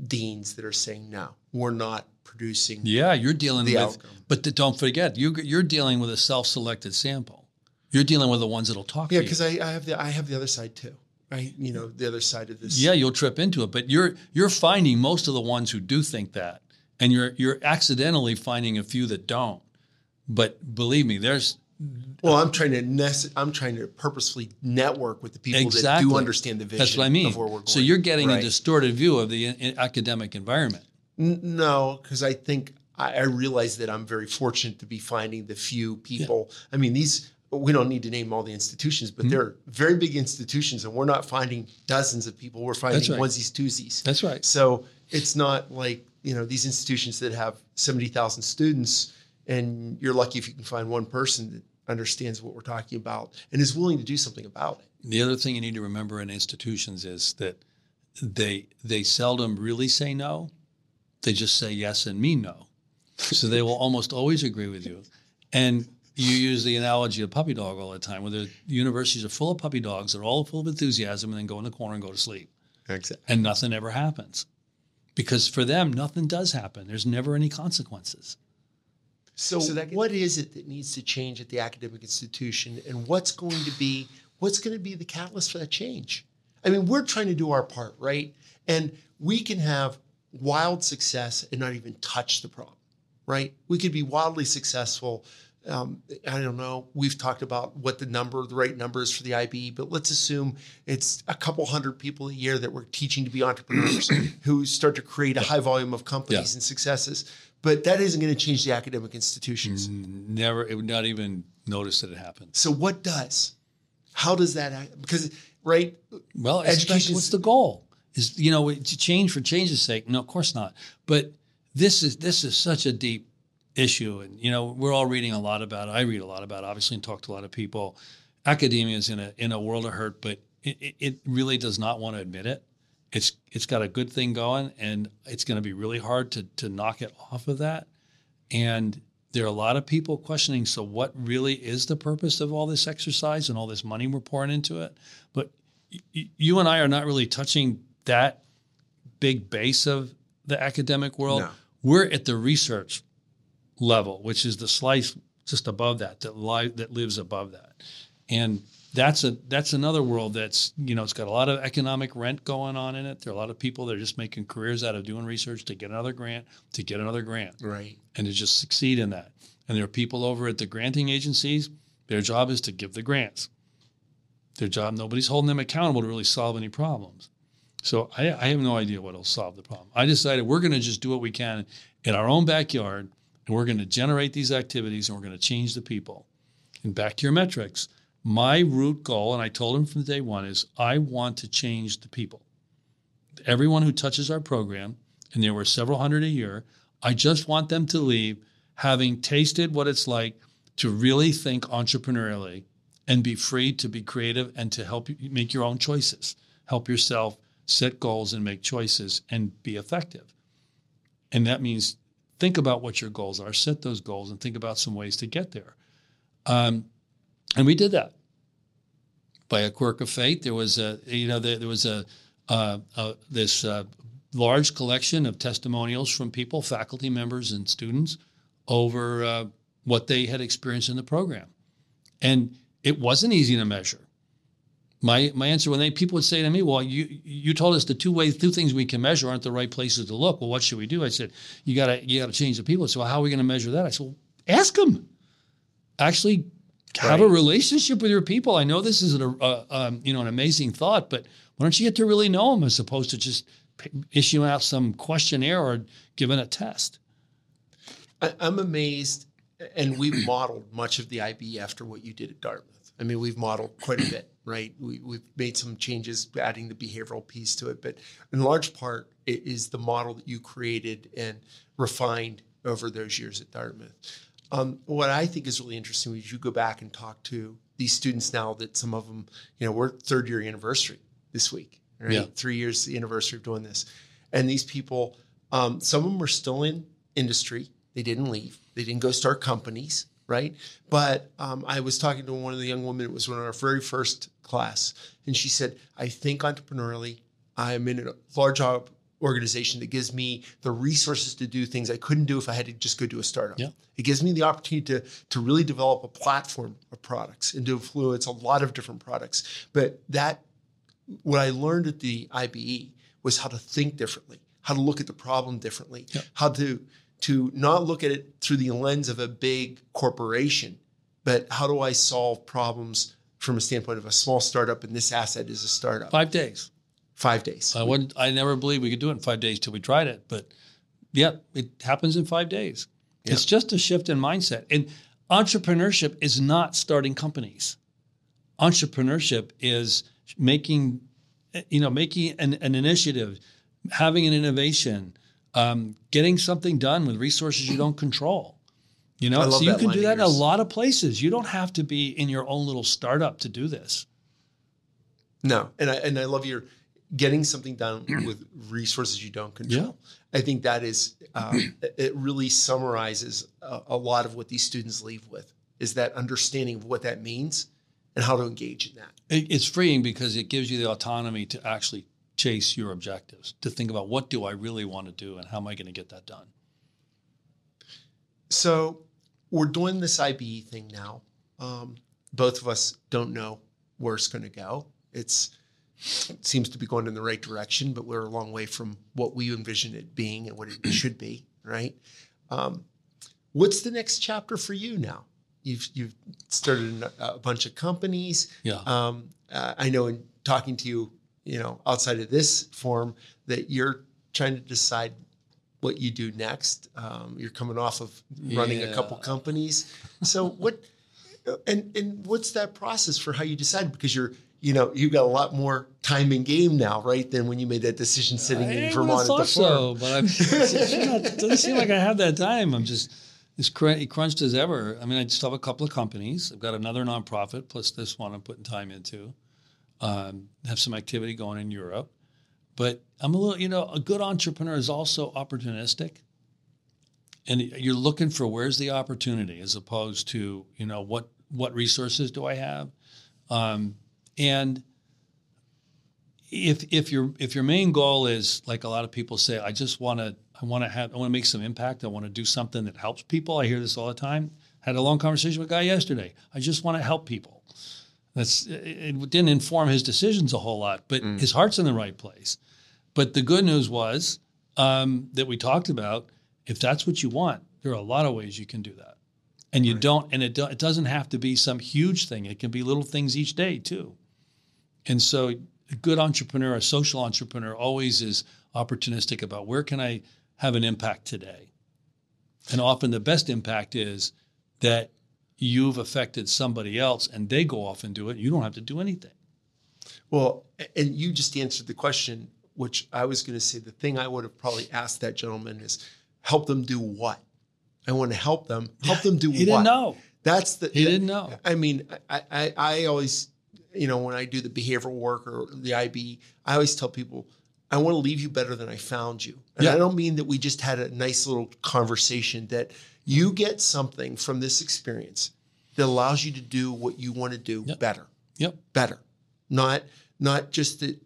deans that are saying, no, we're not producing. Yeah, you're dealing The with, outcome. but th- don't forget, you, you're dealing with a self-selected sample. You're dealing with the ones that'll talk Yeah, to you. Yeah, because I, I have the I have the other side too, right? You know, the other side of this. Yeah, you'll trip into it, but you're you're finding most of the ones who do think that, and you're you're accidentally finding a few that don't. But believe me, there's Well, I'm trying to nest, I'm trying to purposefully network with the people that do understand the vision. That's what I mean. Of where we're going. So you're getting a distorted view of the in- in academic environment. N- No, because I think I, I realize that I'm very fortunate to be finding the few people. I mean, these we don't need to name all the institutions, Mm-hmm. but they're very big institutions, and we're not finding dozens of people. We're finding right. onesies, twosies. That's right. So it's not like you know these institutions that have seventy thousand students, and you're lucky if you can find one person that understands what we're talking about and is willing to do something about it. The other thing you need to remember in institutions is that they they seldom really say no. They just say yes and mean no. So they will almost always agree with you. And you use the analogy of puppy dog all the time, where the universities are full of puppy dogs that are all full of enthusiasm and then go in the corner and go to sleep. Exactly. And nothing ever happens. Because for them, nothing does happen. There's never any consequences. So, So gets- what is it that needs to change at the academic institution, and what's going to be what's going to be the catalyst for that change? I mean, we're trying to do our part, right? And we can have wild success and not even touch the problem, right? We could be wildly successful um, I don't know. We've talked about what the number, the right number is for the IB, but let's assume it's a couple hundred people a year that we're teaching to be entrepreneurs who start to create a high volume of companies Yeah. and successes. But that isn't going to change the academic institutions. Never, it would not even notice that it happened. So what does? How does that? Because right, Well, Education education. What's the goal? Is you know to change for change's sake? No, of course not. But this is this is such a deep issue, and you know we're all reading a lot about it. I read a lot about it, obviously, and talk to a lot of people. Academia is in a in a world of hurt, but it, it- really does not want to admit it. It's it's got a good thing going, and it's going to be really hard to to knock it off of that. And there are a lot of people questioning. So, what really is the purpose of all this exercise and all this money we're pouring into it? But y- you and I are not really touching that big base of the academic world. No. We're at the research level, which is the slice just above that, that li- that lives above that, and that's a that's another world that's you know it's got a lot of economic rent going on in it. There are a lot of people that are just making careers out of doing research to get another grant, to get another grant right, and to just succeed in that. And there are people over at the granting agencies, their job is to give the grants. Their job, nobody's holding them accountable to really solve any problems. So I, I have no idea what will solve the problem. I decided we're going to just do what we can in our own backyard, and we're going to generate these activities, and we're going to change the people. And back to your metrics, my root goal, and I told him from day one, is I want to change the people. Everyone who touches our program, and there were several hundred a year, I just want them to leave having tasted what it's like to really think entrepreneurially and be free to be creative and to help you make your own choices. Help yourself set goals and make choices and be effective. And that means think about what your goals are, set those goals, and think about some ways to get there. Um, and we did that by a quirk of fate. There was a you know there, there was a, uh, uh, this uh, large collection of testimonials from people, faculty members, and students over uh, what they had experienced in the program, and it wasn't easy to measure. My my answer when they people would say to me, "Well, you you told us the two ways, two things we can measure aren't the right places to look. Well, what should we do?" I said, "You gotta you gotta change the people." So, well, how are we going to measure that? I said, well, "Ask them. Actually, have a relationship with your people. I know this is a, a um, you know an amazing thought, but why don't you get to really know them as opposed to just issuing out some questionnaire or giving a test?" I, I'm amazed, and we've modeled much of the IB after what you did at Dartmouth. I mean, we've modeled quite a bit, right? We, we've made some changes, adding the behavioral piece to it, but in large part, it is the model that you created and refined over those years at Dartmouth. Um, what I think is really interesting is you go back and talk to these students now that some of them, you know, we're third year anniversary this week, right? Yeah. Three years the anniversary of doing this, and these people, um, some of them are still in industry. They didn't leave. They didn't go start companies, right? But um, I was talking to one of the young women. It was one of our very first class, and she said, "I think entrepreneurially. I'm in a large organization that gives me the resources to do things I couldn't do if I had to just go do a startup. Yeah. It gives me the opportunity to to really develop a platform of products and to influence a lot of different products. But that what I learned at the IBE was how to think differently, how to look at the problem differently, Yeah. how to to not look at it through the lens of a big corporation, but how do I solve problems from a standpoint of a small startup and this asset is a startup. Five days. Five days. I wouldn't. I never believed we could do it in five days till we tried it. But yeah, it happens in five days. It's just a shift in mindset. And entrepreneurship is not starting companies. Entrepreneurship is making, you know, making an, an initiative, having an innovation, um, getting something done with resources you don't control. You know, so you can do that in a lot of places. You don't have to be in your own little startup to do this. No, and I and I love your getting something done with resources you don't control. I think that is um, it really summarizes a, a lot of what these students leave with is that understanding of what that means and how to engage in that. It- It's freeing because it gives you the autonomy to actually chase your objectives, to think about what do I really want to do and how am I going to get that done. So we're doing this IBE thing now. Um, both of us don't know where it's going to go. It's it seems to be going in the right direction, but we're a long way from what we envision it being and what it should be. Right? Um, what's the next chapter for you now? you've you've started a, bunch of companies. Yeah. Um, uh, I know in talking to you, you know, outside of this form that you're trying to decide what you do next. Um, you're coming off of running a couple companies. So what? And and what's that process for how you decide? Because you're you know you've got a lot more time in game now, right? Than when you made that decision sitting in Vermont at the thought so, but not, it doesn't seem like I have that time. I'm just as cr- crunched as ever. I mean, I just have a couple of companies. I've got another nonprofit plus this one I'm putting time into. Um, have some activity going in Europe, but I'm a little, you know, a good entrepreneur is also opportunistic. And you're looking for where's the opportunity as opposed to, you know, what what resources do I have? Um, and if if your if your main goal is like a lot of people say, I just want to I want to have I want to make some impact. I want to do something that helps people. I hear this all the time. Had a long conversation with a guy yesterday. I just want to help people. That's it didn't inform his decisions a whole lot, but his heart's in the right place. But the good news was um, that we talked about. If that's what you want, there are a lot of ways you can do that, and you don't. And it do, it doesn't have to be some huge thing. It can be little things each day too. And so, a good entrepreneur, a social entrepreneur, always is opportunistic about where can I have an impact today. And often the best impact is that you've affected somebody else and they go off and do it. You don't have to do anything. Well, and you just answered the question, which I was going to say. The thing I would have probably asked that gentleman is, help them do what? I want to help them. Help them do He what? He didn't know. That's the. He didn't know. I mean, I, I, I always, you know, when I do the behavioral work or the IB, I always tell people, I want to leave you better than I found you. And Yeah. I don't mean that we just had a nice little conversation, that you get something from this experience that allows you to do what you want to do Yep. better Yep. better not not just that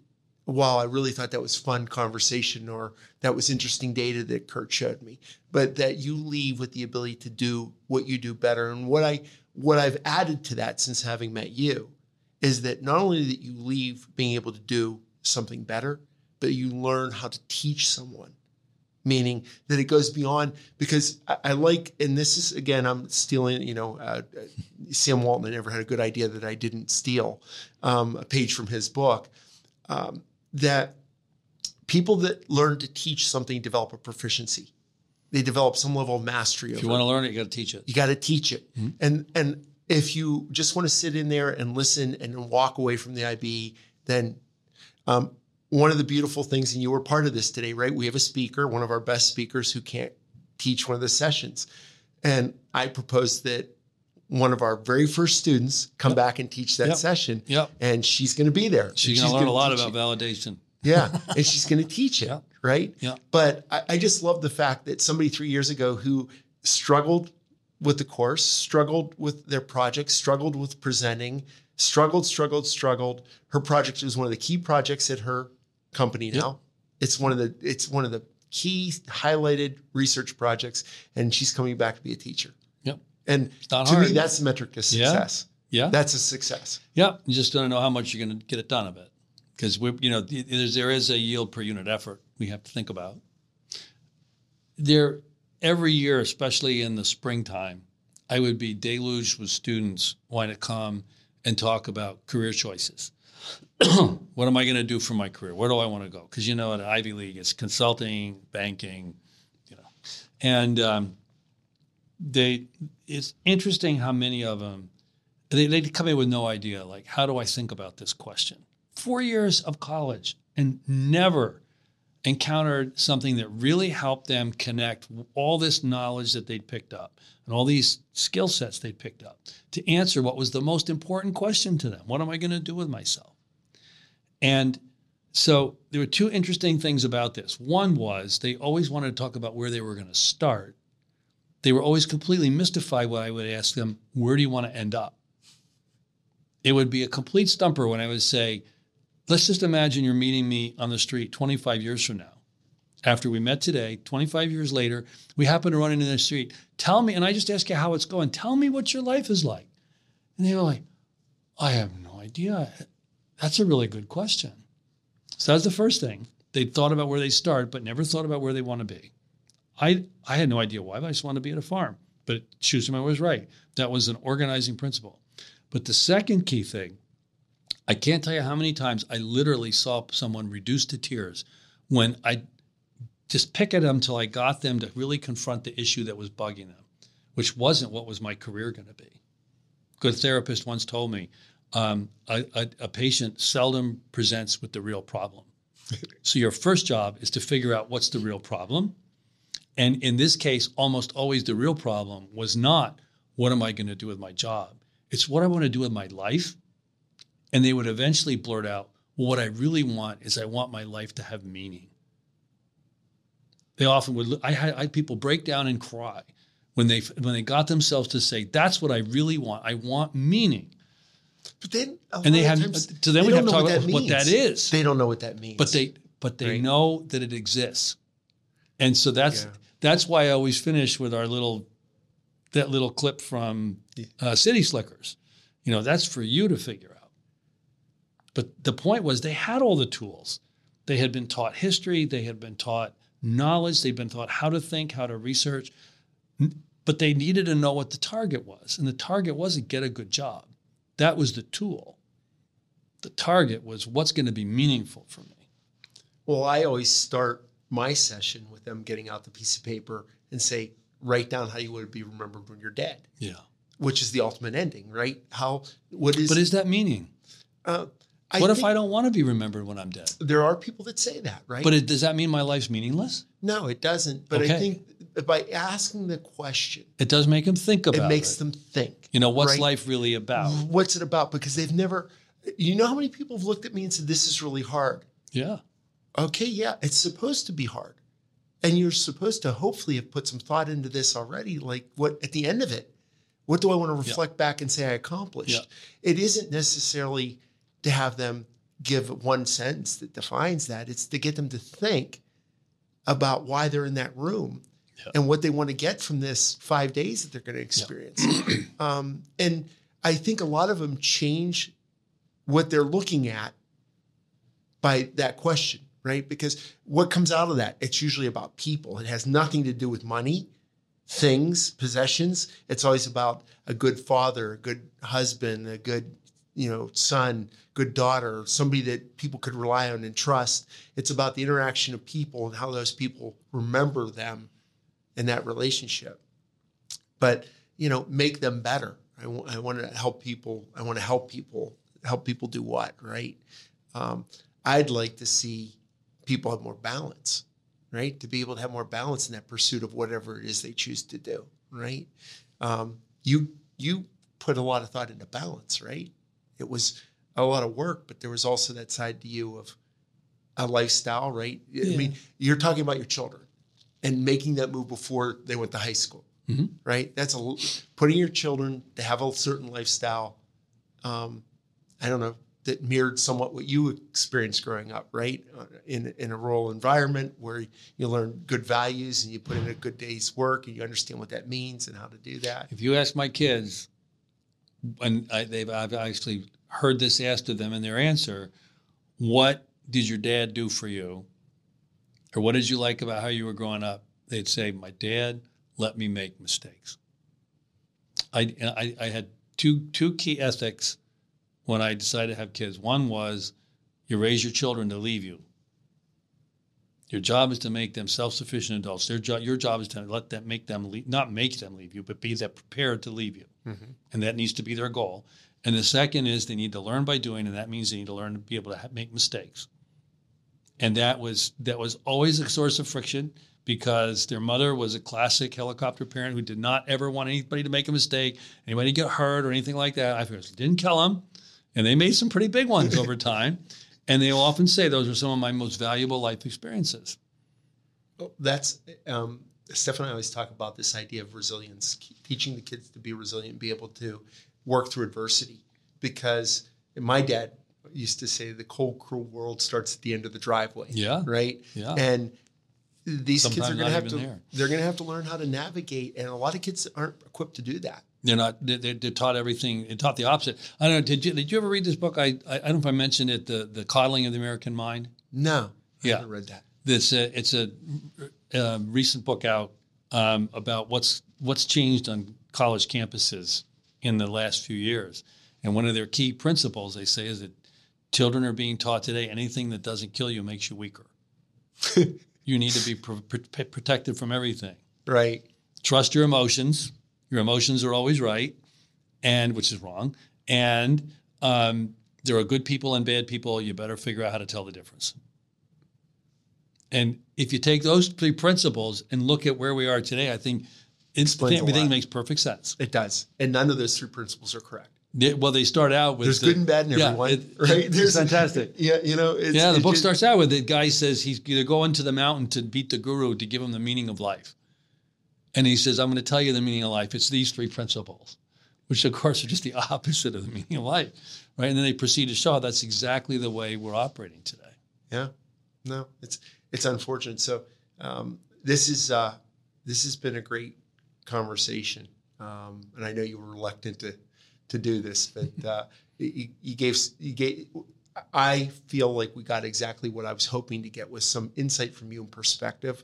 wow i really thought that was fun conversation or that was interesting data that Curt showed me but that you leave with the ability to do what you do better and what i what i've added to that since having met you is that not only that you leave being able to do something better but you learn how to teach someone. Meaning that it goes beyond because I, I like and this is again i'm stealing you know uh, sam walton never had a good idea that i didn't steal um, a page from his book um, that people that learn to teach something develop a proficiency. They develop some level of mastery If you want to learn it, you got to teach it. you got to teach it. And and if you just want to sit in there and listen and walk away from the ib then um, one of the beautiful things and you were part of this today right we have a speaker one of our best speakers who can't teach one of the sessions and i proposed that one of our very first students come back and teach that Yep. session Yep. and she's going to be there She's going to learn a lot about validation. yeah, and she's going to teach it, Yeah. right? Yeah. But I, I just love the fact that somebody three years ago who struggled with the course, struggled with their project, struggled with presenting, struggled, struggled, struggled. Her project was one of the key projects at her company now. It's one of the it's one of the key highlighted research projects, and she's coming back to be a teacher. Yep. And to me, that's the metric of success. Yeah. That's a success. Yeah, you just don't know how much you're going to get it done of it, because we, you know, there's, there is a yield per unit effort we have to think about. There, every year, especially in the springtime, I would be deluged with students wanting to come and talk about career choices. what am I going to do for my career? Where do I want to go? Because you know, at Ivy League, it's consulting, banking, you know, and um, they. It's interesting how many of them they, they come in with no idea like how do i think about this question four years of college and never encountered something that really helped them connect all this knowledge that they'd picked up and all these skill sets they'd picked up to answer what was the most important question to them what am i going to do with myself and so there were two interesting things about this one was they always wanted to talk about where they were going to start they were always completely mystified when i would ask them where do you want to end up it would be a complete stumper when I would say, let's just imagine you're meeting me on the street 25 years from now. After we met today, 25 years later, we happen to run into the street. Tell me, and I just ask you how it's going. Tell me what your life is like. And they were like, I have no idea. That's a really good question. So that's the first thing. They thought about where they start, but never thought about where they want to be. I, I had no idea why, but I just wanted to be at a farm. but Schusterman was right. That was an organizing principle. But the second key thing, I can't tell you how many times I literally saw someone reduced to tears when I just pick at them until I got them to really confront the issue that was bugging them, which wasn't what was my career going to be. Good therapist once told me um, a, a, a patient seldom presents with the real problem. so your first job is to figure out what's the real problem. And in this case, almost always the real problem was not what am I going to do with my job? It's what I want to do with my life. And they would eventually blurt out, well, what I really want is I want my life to have meaning. They often would, I had, I had people break down and cry when they, when they got themselves to say, that's what I really want. I want meaning. But then, and they have so then we have to talk about what that is. They don't know what that means. But they but they right? know that it exists, and so that's yeah. that's why I always finish with our little that little clip from uh, City Slickers. You know, that's for you to figure out. But the point was they had all the tools. They had been taught history. They had been taught knowledge. They'd been taught how to think, how to research. But they needed to know what the target was, and the target wasn't get a good job that was the tool. The target was what's going to be meaningful for me. Well, I always start my session with them getting out the piece of paper and say, write down how you would be remembered when you're dead. Yeah. Which is the ultimate ending, right? How, what is. But is that meaning? Uh, I what if I don't want to be remembered when I'm dead? There are people that say that, right? But it, does that mean my life's meaningless? No, it doesn't. But okay. I think by asking the question, it does make them think about it. Makes it. them think. You know, what's right? life really about? What's it about? Because they've never. You know how many people have looked at me and said, "This is really hard." Yeah. Okay. Yeah, it's supposed to be hard, and you're supposed to hopefully have put some thought into this already. Like, what at the end of it, what do I want to reflect yeah. back and say I accomplished? Yeah. It isn't necessarily to have them give one sentence that defines that. It's to get them to think about why they're in that room yeah. and what they want to get from this five days that they're going to experience. Yeah. um, and I think a lot of them change what they're looking at by that question, right? Because what comes out of that, it's usually about people. It has nothing to do with money, things, possessions. It's always about a good father, a good husband, a good you know son good daughter somebody that people could rely on and trust it's about the interaction of people and how those people remember them in that relationship. But you know, make them better. I, w- I want to help people. I want to help people. Help people do what, right? Um, I'd like to see people have more balance, right? To be able to have more balance in that pursuit of whatever it is they choose to do, right? Um, you you put a lot of thought into balance, right? It was a lot of work, but there was also that side to you of a lifestyle, right? Yeah. I mean, you're talking about your children and making that move before they went to high school, mm-hmm. right? That's a putting your children to have a certain lifestyle. Um, I don't know that mirrored somewhat what you experienced growing up, right? Uh, in in a rural environment where you learn good values and you put in a good day's work and you understand what that means and how to do that. If you ask my kids, and I, they've I've actually heard this asked of them, and their answer, "What did your dad do for you?" Or what did you like about how you were growing up? They'd say, my dad let me make mistakes. I, I, I had two, two key ethics when I decided to have kids. One was you raise your children to leave you. Your job is to make them self-sufficient adults. Their job, your job is to let them make them leave, not make them leave you, but be that prepared to leave you, mm-hmm. and that needs to be their goal. And the second is they need to learn by doing, and that means they need to learn to be able to make mistakes and that was that was always a source of friction because their mother was a classic helicopter parent who did not ever want anybody to make a mistake, anybody to get hurt or anything like that. I didn't kill them, and they made some pretty big ones over time. And they will often say those are some of my most valuable life experiences. Well, that's um, I always talk about this idea of resilience, teaching the kids to be resilient, be able to work through adversity. Because my dad used to say the cold, cruel world starts at the end of the driveway. Yeah. Right. Yeah. And these Sometimes kids are going to have to there. they're going to have to learn how to navigate, and a lot of kids aren't equipped to do that. They're not. They're, they're taught everything. They're taught the opposite. I don't know. Did you did you ever read this book? I I, I don't know if I mentioned it. The the coddling of the American mind. No. I yeah. haven't read that. This uh, it's a, a, recent book out um, about what's what's changed on college campuses in the last few years. And one of their key principles, they say, is that children are being taught today anything that doesn't kill you makes you weaker. you need to be pr- pr- protected from everything. Right. Trust your emotions. Your emotions are always right, and which is wrong. And um, there are good people and bad people. You better figure out how to tell the difference. And if you take those three principles and look at where we are today, I think it's, everything makes perfect sense. It does. And none of those three principles are correct. They- well, they start out with There's the- good and bad in yeah, everyone. it- right? it's There's fantastic. Yeah, you know, it's, yeah, the it book just- starts out with the guy says he's going to go into the mountain to beat the guru to give him the meaning of life. And he says, I'm going to tell you the meaning of life. It's these three principles, which of course are just the opposite of the meaning of life. Right. And then they proceed to show that's exactly the way we're operating today. Yeah, no, it's it's unfortunate. So um, this is uh, this has been a great conversation, um, and I know you were reluctant to to do this, but uh, you, you gave you gave. I feel like we got exactly what I was hoping to get with some insight from you and perspective,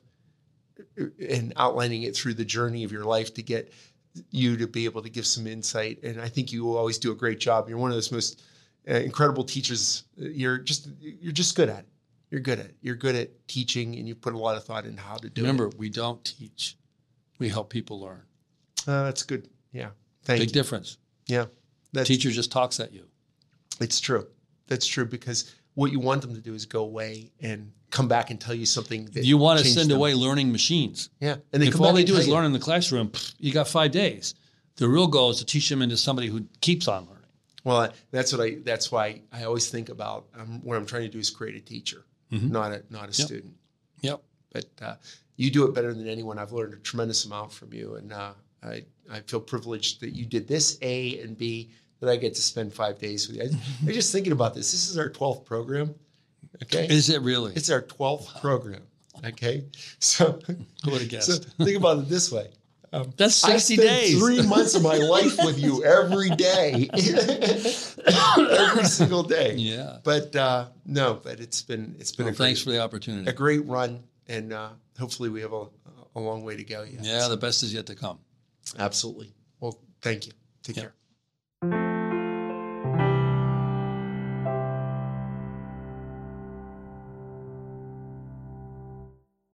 and outlining it through the journey of your life to get you to be able to give some insight. And I think you will always do a great job. You're one of those most uh, incredible teachers. You're just you're just good at it. You're good at it. You're good at teaching, and you put a lot of thought into how to do Remember, it. Remember, we don't teach, we help people learn. uh, that's good. Yeah, thank Big you. difference. Yeah, that's Teacher just talks at you. it's true. That's true because what you want them to do is go away and come back and tell you something that You want to send them. away learning machines. Yeah, and they if come all they do is you. learn in the classroom, you got five days. The real goal is to teach them into somebody who keeps on learning. Well, that's what I. That's why I always think about um, what I'm trying to do is create a teacher, Mhm. not a not a Yep. student. Yep. But uh, you do it better than anyone. I've learned a tremendous amount from you, and uh, I I feel privileged that you did this A and B that I get to spend five days with you. I, I'm just thinking about this. This is our 12th program. Okay, Is it really? it's our 12th program. Okay, so Who would have guessed? so think about it this way. Um, That's I 60 spend days. Three months of my life with you every day, every single day. Yeah. But uh, no, but it's been it's been Well, a, thanks great, for the opportunity. a great run, and uh, hopefully we have a, a long way to go. Yet. Yeah, the best is yet to come. Absolutely. Well, thank you. Take Yeah. care.